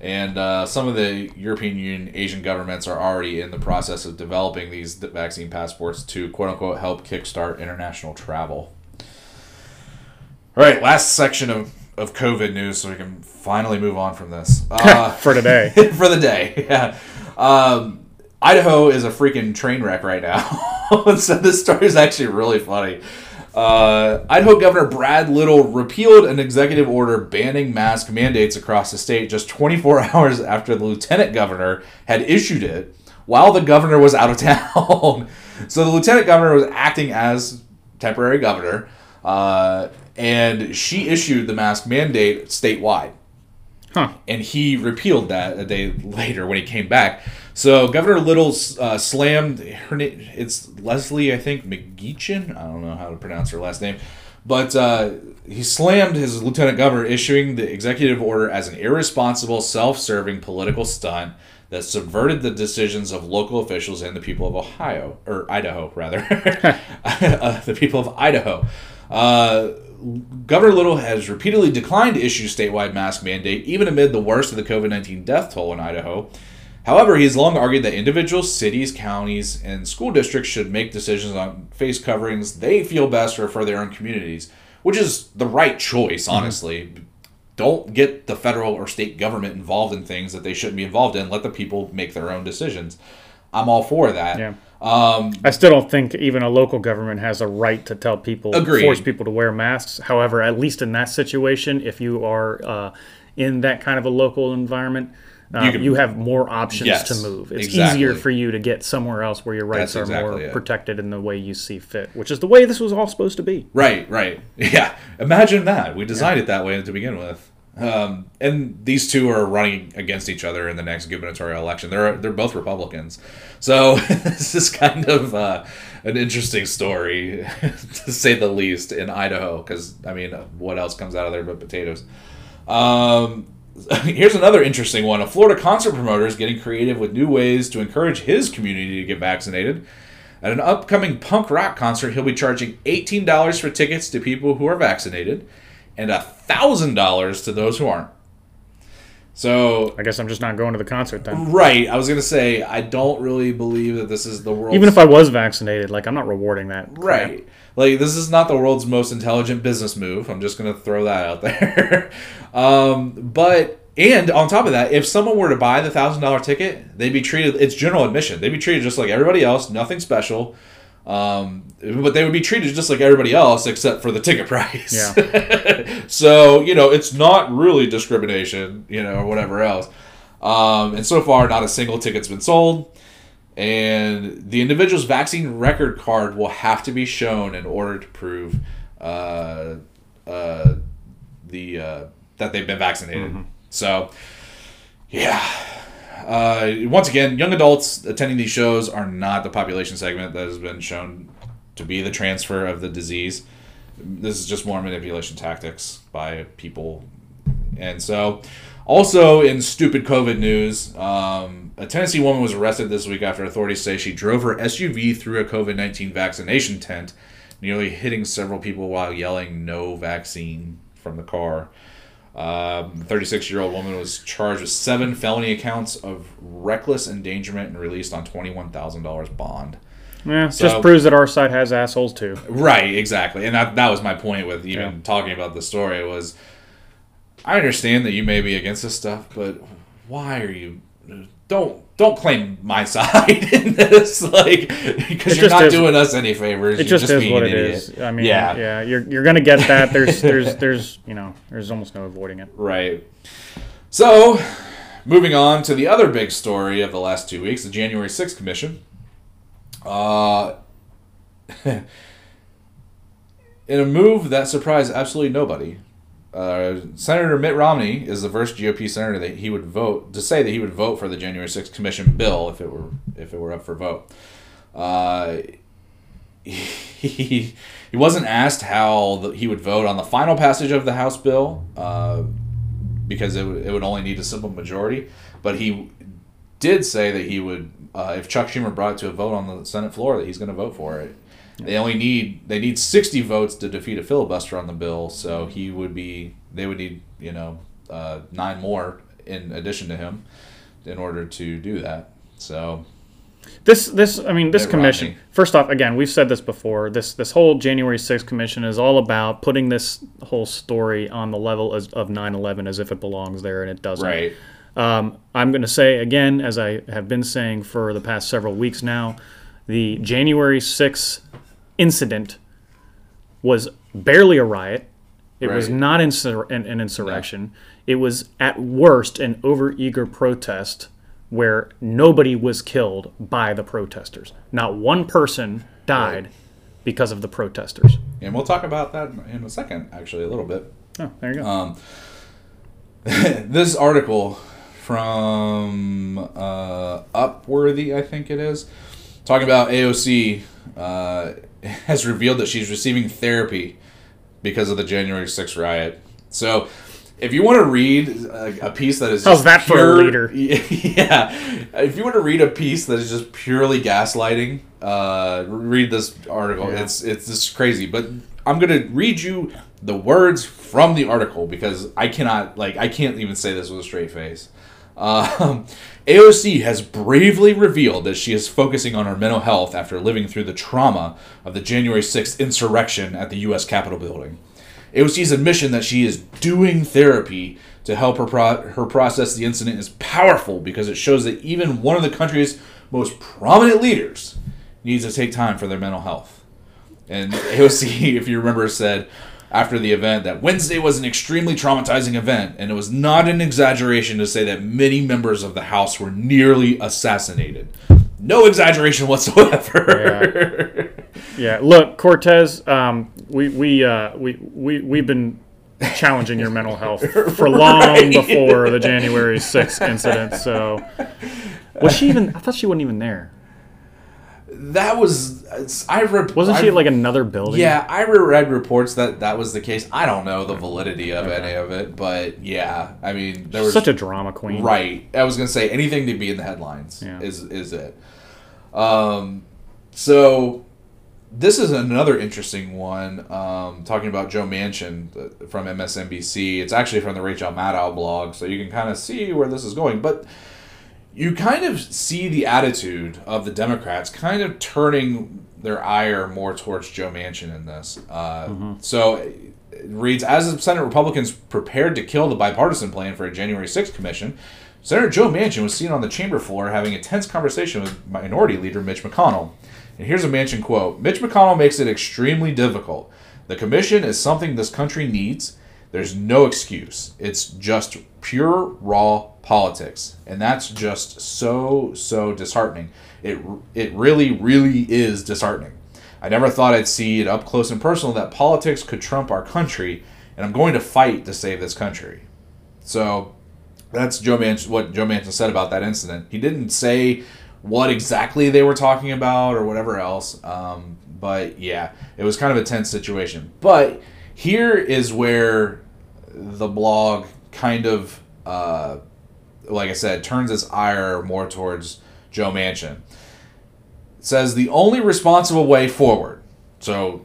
And uh, some of the European Union, Asian governments are already in the process of developing these vaccine passports to quote unquote help kickstart international travel. All right, last section of, of COVID news so we can finally move on from this. *laughs* Uh, for today. *laughs* for the day. *laughs* Yeah. Um, Idaho is a freaking train wreck right now. so this story is actually really funny. Uh, Idaho Governor Brad Little repealed an executive order banning mask mandates across the state just 24 hours after the lieutenant governor had issued it while the governor was out of town. so the lieutenant governor was acting as temporary governor, uh, and she issued the mask mandate statewide Huh. and he repealed that a day later when he came back. So Governor Little uh, slammed her name. It's Leslie, I think McGeachin. I don't know how to pronounce her last name, but uh, he slammed his lieutenant governor issuing the executive order as an irresponsible, self-serving political stunt that subverted the decisions of local officials and the people of Ohio or Idaho, rather, *laughs* *laughs* uh, the people of Idaho. Governor Little has repeatedly declined to issue statewide mask mandate, even amid the worst of the COVID 19 death toll in Idaho. However, he has long argued that individual cities, counties, and school districts should make decisions on face coverings they feel best for, for their own communities, which is the right choice, mm-hmm. honestly. Don't get the federal or state government involved in things that they shouldn't be involved in. Let the people make their own decisions. I'm all for that. Yeah. Um, I still don't think even a local government has a right to tell people, Agreed. force people to wear masks. However, at least in that situation, if you are uh, in that kind of a local environment, uh, You you, have more options Yes, to move. It's exactly. easier for you to get somewhere else where your rights That's are exactly more it. protected in the way you see fit, which is the way this was all supposed to be. Right, right. *laughs* Yeah. Imagine that. We designed it that way to begin with. Um, and these two are running against each other in the next gubernatorial election. They're they're both Republicans, so *laughs* this is kind of uh, an interesting story, *laughs* to say the least, in Idaho. Because I mean, what else comes out of there but potatoes? Um, *laughs* here's another interesting one: a Florida concert promoter is getting creative with new ways to encourage his community to get vaccinated. At an upcoming punk rock concert, he'll be charging $18 for tickets to people who are vaccinated and $1,000 to those who aren't. So, I guess I'm just not going to the concert then. right, I was going to say, I don't really believe that this is the world. Even if I was vaccinated, like I'm not rewarding that. crap. Right. Like, this is not the world's most intelligent business move. I'm just going to throw that out *laughs* there. um, but. And on top of that, if someone were to buy the thousand dollar ticket, they'd be treated. It's general admission. They'd be treated just like everybody else, nothing special. Um, but they would be treated just like everybody else, except for the ticket *laughs* price. Yeah. *laughs* so you know, it's not really discrimination, you know, or whatever else. Um, and so far, not a single ticket's been sold. And the individual's vaccine record card will have to be shown in order to prove uh, uh, the uh, that they've been vaccinated. So, yeah. Uh, once again, young adults attending these shows are not the population segment that has been shown to be the transfer of the disease. This is just more manipulation tactics by people. And so, also in stupid COVID news, um, a Tennessee woman was arrested this week after authorities say she drove her SUV through a COVID 19 vaccination tent, nearly hitting several people while yelling no vaccine from the car. Um, 36 year old woman was charged with seven felony accounts of reckless endangerment and released on $21,000 bond. Yeah, So- just proves that our side has assholes too. Right, exactly. And that, that was my point with even Yeah. talking about the story was I understand that you may be against this stuff, but why are you don't don't claim my *laughs* side in this like because you're just not is- doing us any favors. It You're just, is being what it idiot. is. I mean, Yeah. yeah, you're you're gonna get that. There's there's there's you know there's almost no avoiding it. Right. So, moving on to the other big story of the last two weeks, the January 6th Commission. Uh, *laughs* in a move that surprised absolutely nobody, uh, Senator Mitt Romney is the first GOP senator that he would vote to say that he would vote for the January 6th Commission bill if it were if it were up for vote. Uh, *laughs* he, he wasn't asked how the, he would vote on the final passage of the House bill uh, because it would, it would only need a simple majority. But he did say that he would, uh, if Chuck Schumer brought it to a vote on the Senate floor, that he's going to vote for it. They only need they need sixty votes to defeat a filibuster on the bill, so he would be they would need you know uh, nine more in addition to him in order to do that. So This this I mean this commission. Romney. First off, again, we've said this before. This this whole January 6th commission is all about putting this whole story on the level as, of 9/11 as if it belongs there and it doesn't. right, Um, I'm going to say again, as I have been saying for the past several weeks now, the January 6th incident was barely a riot. It was not insur- an, an insurrection. It was at worst an overeager protest where nobody was killed by the protesters. Not one person died because of the protesters. and we'll talk about that in a second. Actually, a little bit. Oh, there you go. Um, *laughs* this article from uh, Upworthy, I think it is, talking about AOC, uh, *laughs* has revealed that she's receiving therapy because of the January 6th riot. So, if you want to read a, a piece that is How's just that for a pure- leader? *laughs* Yeah, if you want to read a piece that is just purely gaslighting, uh, read this article. Yeah. It's it's just crazy. But I'm gonna read you the words from the article because I cannot like I can't even say this with a straight face. Um, AOC has bravely revealed that she is focusing on her mental health after living through the trauma of the January 6th insurrection at the U.S. Capitol building. AOC's admission that she is doing therapy to help her pro- her process the incident is powerful because it shows that even one of the country's most prominent leaders needs to take time for their mental health. And AOC, *laughs* if you remember, said, after the event that Wednesday was an extremely traumatizing event, and it was not an exaggeration to say that many members of the House were nearly assassinated. No exaggeration *laughs* whatsoever. Yeah, yeah. look, Cortez, um, we we uh, we we we've been challenging your mental health *laughs* for long Right. before the January 6th incident. So, was she even? I thought she wasn't even there. That was I re- Wasn't she I- like another building? Yeah, I read reports that that was the case. I don't know the validity of any of it, but yeah, I mean there was such a drama queen. Right. I was gonna say anything to be in the headlines Yeah. is is it. Um, so this is another interesting one. Um, talking about Joe Manchin uh, from MSNBC. It's actually from the Rachel Maddow blog, so you can kind of see where this is going. But you kind of see the attitude of the Democrats kind of turning their ire more towards Joe Manchin in this. Uh, So it reads As the Senate Republicans prepared to kill the bipartisan plan for a January 6th commission, Senator Joe Manchin was seen on the chamber floor having a tense conversation with Minority Leader Mitch McConnell. And here's a Manchin quote Mitch McConnell makes it extremely difficult. The commission is something this country needs. There's no excuse. It's just pure raw politics, and that's just so so disheartening. It it really really is disheartening. I never thought I'd see it up close and personal that politics could trump our country, and I'm going to fight to save this country. So that's Joe Manchin, what Joe Manchin said about that incident. He didn't say what exactly they were talking about or whatever else. Um, but yeah, it was kind of a tense situation. But here is where the blog kind of, uh, like I said, turns its ire more towards Joe Manchin. It says the only responsible way forward. So,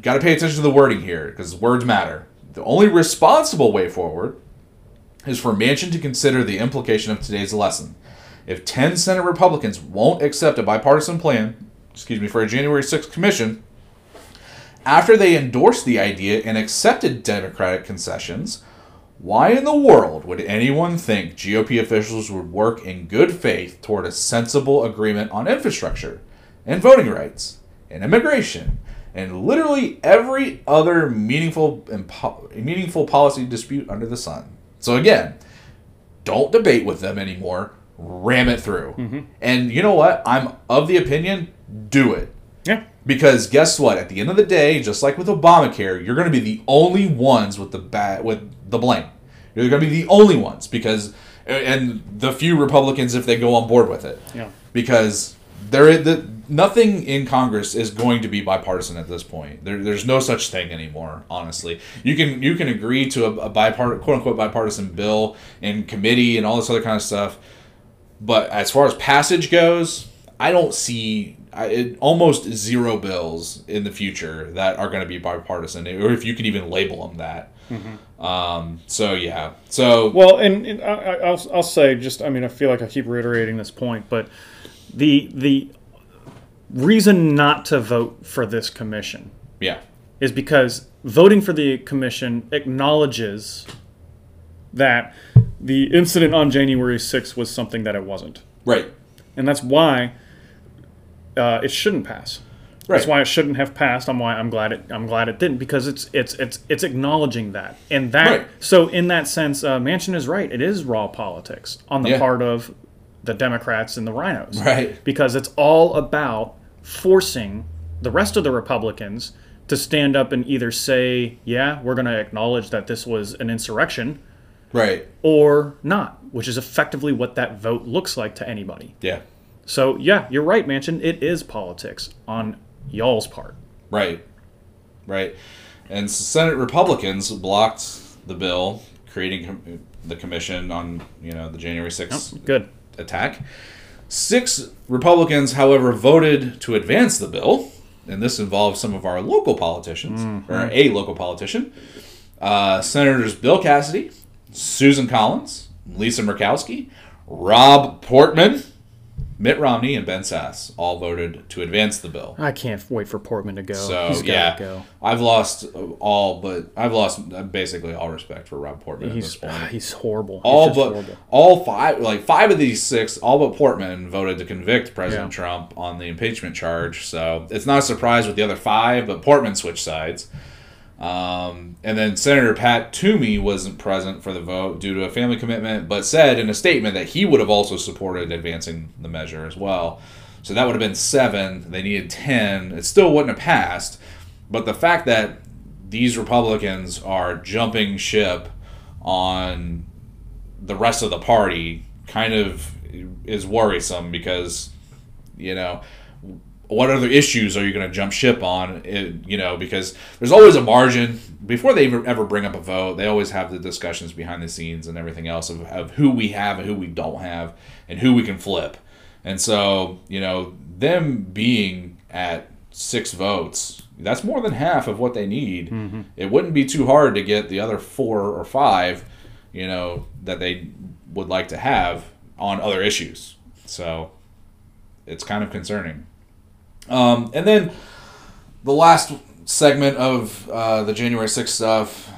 got to pay attention to the wording here because words matter. The only responsible way forward is for Manchin to consider the implication of today's lesson. If 10 Senate Republicans won't accept a bipartisan plan, excuse me, for a January 6th commission, after they endorsed the idea and accepted Democratic concessions, why in the world would anyone think GOP officials would work in good faith toward a sensible agreement on infrastructure and voting rights and immigration and literally every other meaningful po- meaningful policy dispute under the sun? So again, don't debate with them anymore. Ram it through. Mm-hmm. And you know what? I'm of the opinion, do it. Yeah. Because guess what? At the end of the day, just like with Obamacare, you're going to be the only ones with the bad with the blame. You're going to be the only ones because, uh, and the few Republicans if they go on board with it. Yeah. Because there is the nothing in Congress is going to be bipartisan at this point. There, there's no such thing anymore. Honestly, you can you can agree to a, a bipartisan quote unquote bipartisan bill in committee and all this other kind of stuff. But as far as passage goes, I don't see I, it, almost zero bills in the future that are going to be bipartisan, or if you can even label them that. Um, so yeah, so Well, and, and I, I- I'll, I'll say just I mean I feel like I keep reiterating this point, but the the reason not to vote for this commission yeah, is because voting for the commission acknowledges that the incident on January 6th was something that it wasn't. right, And that's why uh, it shouldn't pass. That's why it shouldn't have passed. I'm why I'm glad it I'm glad it didn't because it's it's it's it's acknowledging that and that Right. so in that sense, uh, Manchin is right. It is raw politics on the Yeah. part of the Democrats and the RINOs, Right. Because it's all about forcing the rest of the Republicans to stand up and either say, "Yeah, we're going to acknowledge that this was an insurrection," right, or not, which is effectively what that vote looks like to anybody. yeah, So yeah, you're right, Manchin. It is politics on y'all's part. right, right. And Senate Republicans blocked the bill creating com- the commission on you know the January sixth Good. attack. Six Republicans, however, voted to advance the bill, and this involves some of our local politicians, or a local politician. Uh, Senators Bill Cassidy, Susan Collins, Lisa Murkowski, Rob Portman, Mitt Romney, and Ben Sasse all voted to advance the bill. I can't wait for Portman to go. So He's yeah, go. I've lost all but I've lost basically all respect for Rob Portman at He's this point *sighs* he's horrible. All just but horrible. all five like five of these six all but portman voted to convict president Yeah. trump on the impeachment charge so it's not a surprise with the other five but portman switched sides Um, and then Senator Pat Toomey wasn't present for the vote due to a family commitment, but said in a statement that he would have also supported advancing the measure as well. So that would have been seven. They needed 10. It still wouldn't have passed. But the fact that these Republicans are jumping ship on the rest of the party kind of is worrisome because, you know, what other issues are you going to jump ship on? It, you know, because there's always a margin before they ever, ever bring up a vote. They always have the discussions behind the scenes and everything else of, of who we have and who we don't have and who we can flip. And so, you know, them being at six votes, that's more than half of what they need. Mm-hmm. It wouldn't be too hard to get the other four or five, you know, that they would like to have on other issues. So it's kind of concerning. Um, and then the last segment of uh, the January 6th stuff,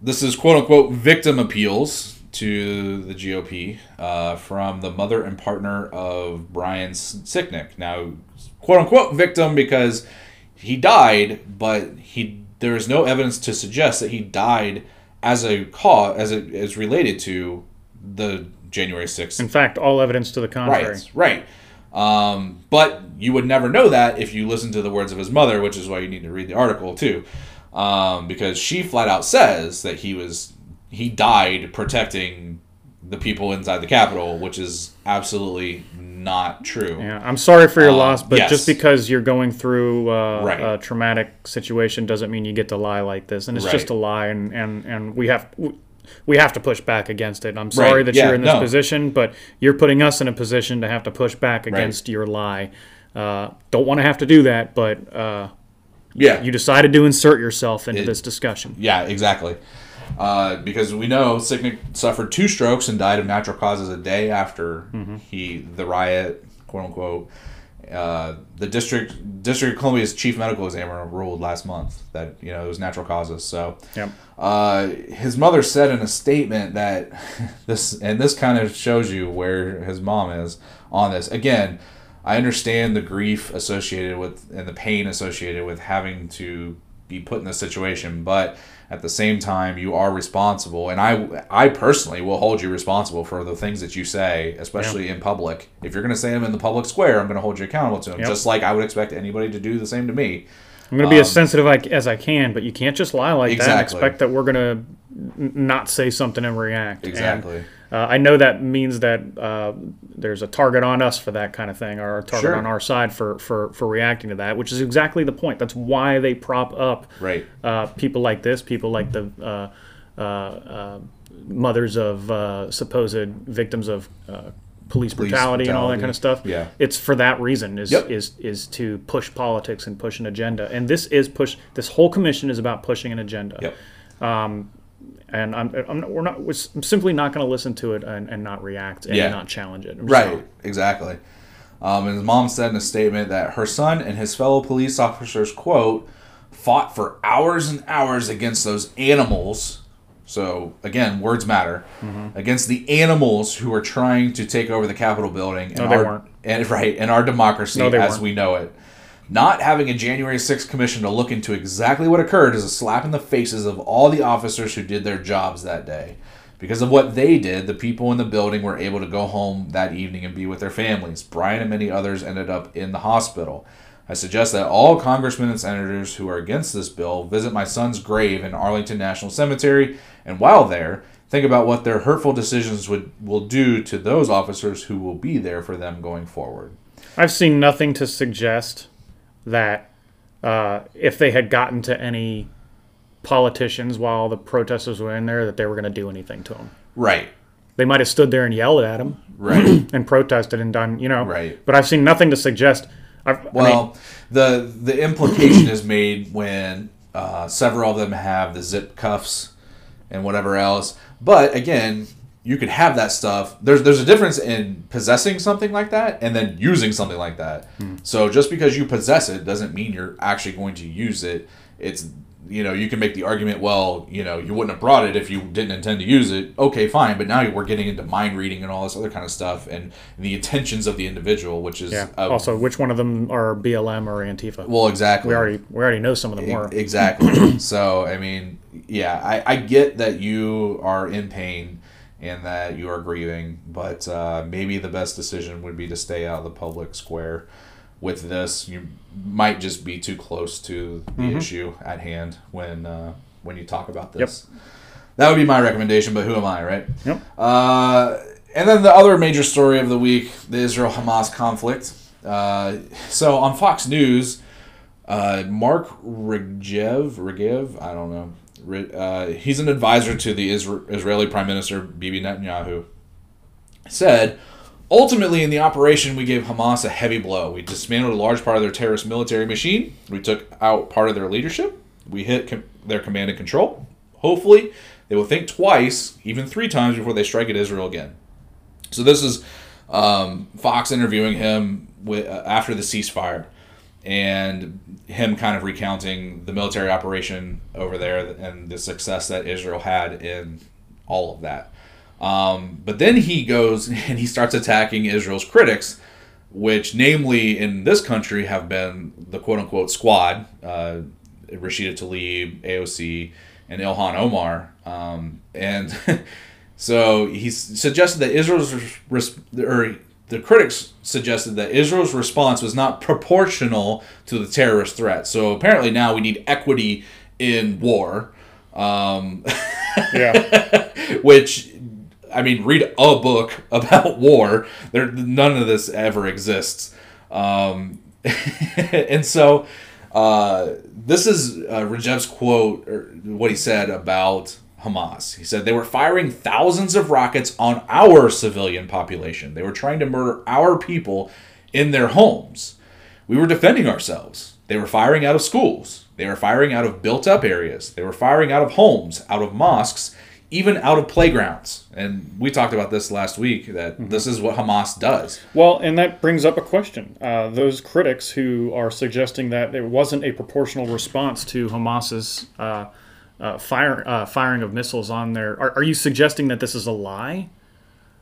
this is quote unquote victim appeals to the GOP uh, from the mother and partner of Brian Sicknick. Now, quote unquote victim because he died, but he there is no evidence to suggest that he died as a cause as it is related to the January 6th In fact, all evidence to the contrary. Right, right. Um, but you would never know that if you listen to the words of his mother, which is why you need to read the article too, um, because she flat out says that he was he died protecting the people inside the Capitol, which is absolutely not true. Yeah, I'm sorry for your Um, loss, but yes. just because you're going through uh, Right. a traumatic situation doesn't mean you get to lie like this. And it's Right. just a lie, and, and, and we have we have to push back against it. I'm sorry Right. that Yeah, you're in this no. position, but you're putting us in a position to have to push back against your lie. Uh, don't want to have to do that, but uh, Yeah, you decided to insert yourself into It- this discussion. Yeah, exactly. Uh, because we know Sicknick suffered two strokes and died of natural causes a day after he the riot, quote unquote. Uh, the district District of Columbia's chief medical examiner ruled last month that you know it was natural causes. So Yep. uh, his mother said in a statement that *laughs* this, and this kind of shows you where his mom is on this. Again, I understand the grief associated with and the pain associated with having to be put in this situation, but at the same time, you are responsible, and I, I personally will hold you responsible for the things that you say, especially in public. If you're going to say them in the public square, I'm going to hold you accountable to them, Yep. just like I would expect anybody to do the same to me. I'm going to be as sensitive as I can, but you can't just lie like that and Um, expect that we're going to not say something and react. And, Exactly. Uh, I know that means that uh, there's a target on us for that kind of thing, or a target Sure. on our side for, for, for reacting to that, which is exactly the point. That's why they prop up Right. uh, people like this, people like the uh, uh, uh, mothers of uh, supposed victims of uh, police, brutality, and all that kind of stuff. Yeah. it's for that reason is Yep. is is to push politics and push an agenda, and this is push. This whole commission is about pushing an agenda. Yep. And I'm, I'm not, we're not we're simply not going to listen to it and, and not react and Yeah. not challenge it. Right, exactly. Um, and his mom said in a statement that her son and his fellow police officers, quote, fought for hours and hours against those animals. So, again, words matter. Mm-hmm. Against the animals who are trying to take over the Capitol building. And No, they our, weren't. And, right, and our democracy No, as weren't. we know it. Not having a January 6th commission to look into exactly what occurred is a slap in the faces of all the officers who did their jobs that day. Because of what they did, the people in the building were able to go home that evening and be with their families. Brian and many others ended up in the hospital. I suggest that all congressmen and senators who are against this bill visit my son's grave in Arlington National Cemetery, and while there, think about what their hurtful decisions would will do to those officers who will be there for them going forward. I've seen nothing to suggest that uh, if they had gotten to any politicians while the protesters were in there, that they were going to do anything to them. Right. They might have stood there and yelled at them Right. *clears throat* and protested and done, you know. Right. But I've seen nothing to suggest. I've, I mean, Well, the the implication is made when uh, several of them have the zip cuffs and whatever else. But again, you could have that stuff. There's there's a difference in possessing something like that and then using something like that. Hmm. So just because you possess it doesn't mean you're actually going to use it. It's you know, you can make the argument, well, you know, you wouldn't have brought it if you didn't intend to use it. Okay, fine, but now we're getting into mind reading and all this other kind of stuff and the intentions of the individual, which is Yeah. a- also, which one of them are BLM or Antifa? well, exactly. we already we already know some of them were. Exactly. *clears throat* so, I mean, yeah, I, I get that you are in pain and that you are grieving, but uh, maybe the best decision would be to stay out of the public square with this. You might just be too close to the Mm-hmm. issue at hand when uh, when you talk about this. That would be my recommendation, but who am I, right? Yep. Uh, and then the other major story of the week, the Israel Hamas conflict. Uh, so on Fox News, uh, Mark Regev, Regev, I don't know. Uh, he's an advisor to the Isra- Israeli Prime Minister Bibi Netanyahu. Said, ultimately in the operation, we gave Hamas a heavy blow. We dismantled a large part of their terrorist military machine. We took out part of their leadership. We hit com- their command and control. Hopefully, they will think twice, even three times, before they strike at Israel again. So this is um, Fox interviewing him with, uh, after the ceasefire, and him kind of recounting the military operation over there and the success that Israel had in all of that. Um, but then he goes *laughs* and he starts attacking Israel's critics, which, namely in this country, have been the quote unquote squad uh, Rashida Tlaib, AOC, and Ilhan Omar. Um, and *laughs* so he suggested that Israel's res- or the critics suggested that Israel's response was not proportional to the terrorist threat. So apparently now we need equity in war. Um, *laughs* Yeah. which I mean, read a book *laughs* about war. There, none of this ever exists, um, *laughs* and so uh, this is uh, Regev's quote, or what he said about Hamas. He said they were firing thousands of rockets on our civilian population. They were trying to murder our people in their homes. We were defending ourselves. They were firing out of schools. They were firing out of built up areas. They were firing out of homes, out of mosques, even out of playgrounds. And we talked about this last week that this is what Hamas does. Well, and that brings up a question. Uh, those critics who are suggesting that it wasn't a proportional response to Hamas's uh, uh, fire, uh, firing of missiles on their. Are, are you suggesting that this is a lie?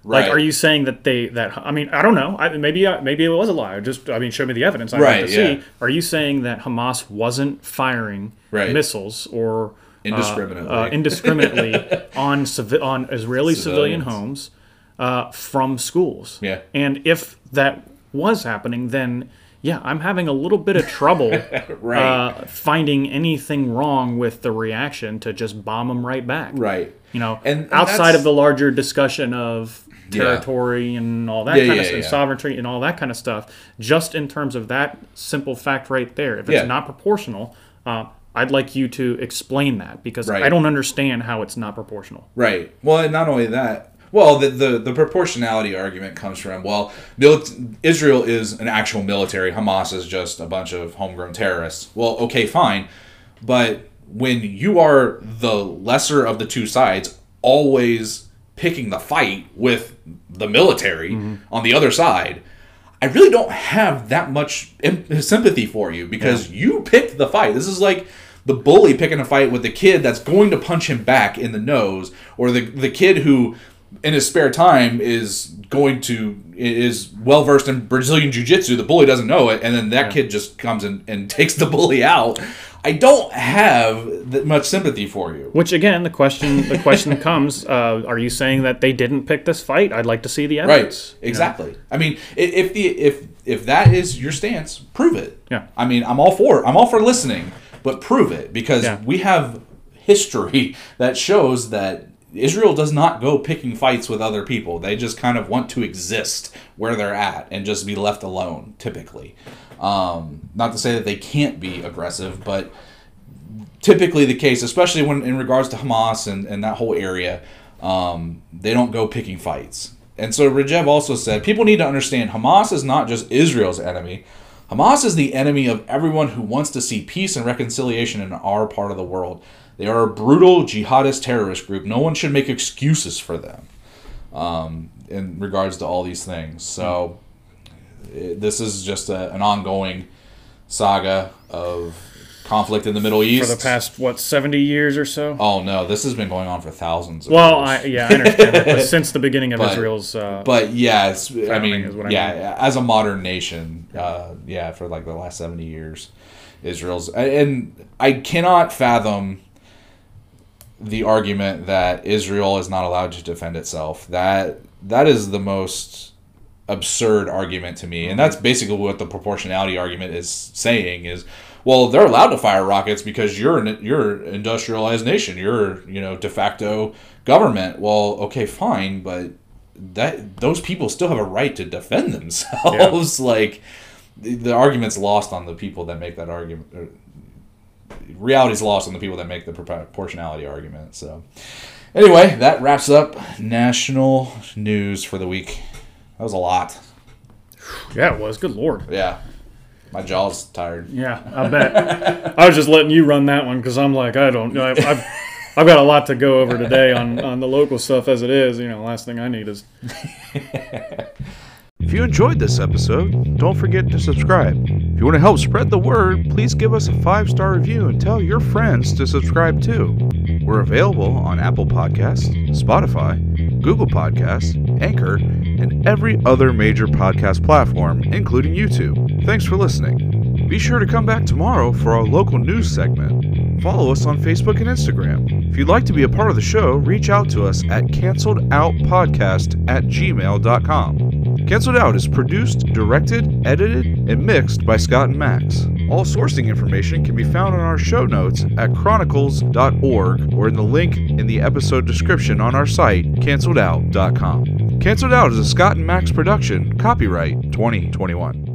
Like, are you saying that they that I mean, I don't know. I, maybe I- maybe it was a lie. Just I mean, show me the evidence. I'd Right, to yeah. see. Are you saying that Hamas wasn't firing Right. missiles or uh, Indiscriminately. uh, indiscriminately *laughs* on civi- on Israeli civilian homes uh, from schools? Yeah. And if that was happening, then yeah, I'm having a little bit of trouble *laughs* Right. uh, finding anything wrong with the reaction to just bomb them right back. Right. You know, And- and outside of the larger discussion of Yeah. territory and all that Yeah, kind yeah, of stuff, yeah. sovereignty and all that kind of stuff, just in terms of that simple fact right there, if it's Yeah. not proportional, uh, I'd like you to explain that because Right. I don't understand how it's not proportional. Right. Well, and not only that. Well, the, the, the proportionality argument comes from well, Israel is an actual military. Hamas is just a bunch of homegrown terrorists. Well, okay, fine, but when you are the lesser of the two sides, always picking the fight with the military mm-hmm. on the other side, I really don't have that much sympathy for you because you picked the fight. This is like the bully picking a fight with the kid that's going to punch him back in the nose, or the the kid who, in his spare time, is going to is well versed in Brazilian jiu jitsu. The bully doesn't know it, and then that kid just comes in and *laughs* takes the bully out. I don't have that much sympathy for you. Which again, the question the question *laughs* comes: uh, Are you saying that they didn't pick this fight? I'd like to see the Right. evidence. you know? Exactly. I mean, if the if if that is your stance, prove it. Yeah. I mean, I'm all for I'm all for listening, but prove it because Yeah. we have history *laughs* that shows that Israel does not go picking fights with other people. They just kind of want to exist where they're at and just be left alone. Typically, um, not to say that they can't be aggressive, but typically the case, especially when in regards to Hamas and, and that whole area, um, they don't go picking fights. And so Regev also said people need to understand Hamas is not just Israel's enemy. Hamas is the enemy of everyone who wants to see peace and reconciliation in our part of the world. They are a brutal jihadist terrorist group. No one should make excuses for them um, in regards to all these things. So eh, this is just a, an ongoing saga of conflict in the Middle East for the past what seventy years or so. oh no, this has been going on for thousands. Of well, years. I, yeah, I understand that, but *laughs* since the beginning of But- Israel's, uh, But yeah, it's, I mean, is what I yeah, as a modern nation, uh, yeah, for like the last seventy years, Israel's and I cannot fathom the argument that Israel is not allowed to defend itself. That that is the most absurd argument to me, and that's mm-hmm. basically what the proportionality argument is saying is. Well, they're allowed to fire rockets because you're an you're an industrialized nation. You're you know de facto government. Well, okay, fine, but that those people still have a right to defend *laughs* themselves. like the, the argument's lost on the people that make that argument. Reality's lost on the people that make the proportionality argument. So, anyway, that wraps up national news for the week. That was a lot. yeah, it was. Good lord. Yeah, my jaw's tired. Yeah, I bet. I was just letting you run that one because I'm like, I don't know. I've, I've, I've got a lot to go over today on, on the local stuff as it is. You know, last thing I need is *laughs* If you enjoyed this episode, don't forget to subscribe. If you want to help spread the word, please give us a five star review and tell your friends to subscribe too. We're available on Apple Podcasts, Spotify, Google Podcasts, Anchor, and every other major podcast platform, including YouTube. Thanks for listening. Be sure to come back tomorrow for our local news segment. Follow us on Facebook and Instagram. If you'd like to be a part of the show, reach out to us at canceledOutPodcast at gmail.com. Cancelled Out is produced, directed, edited, and mixed by Scott and Max. All sourcing information can be found on our show notes at chronikles.org or in the link in the episode description on our site, cancelledout.com. Cancelled Out is a Scott and Max production, copyright 2021.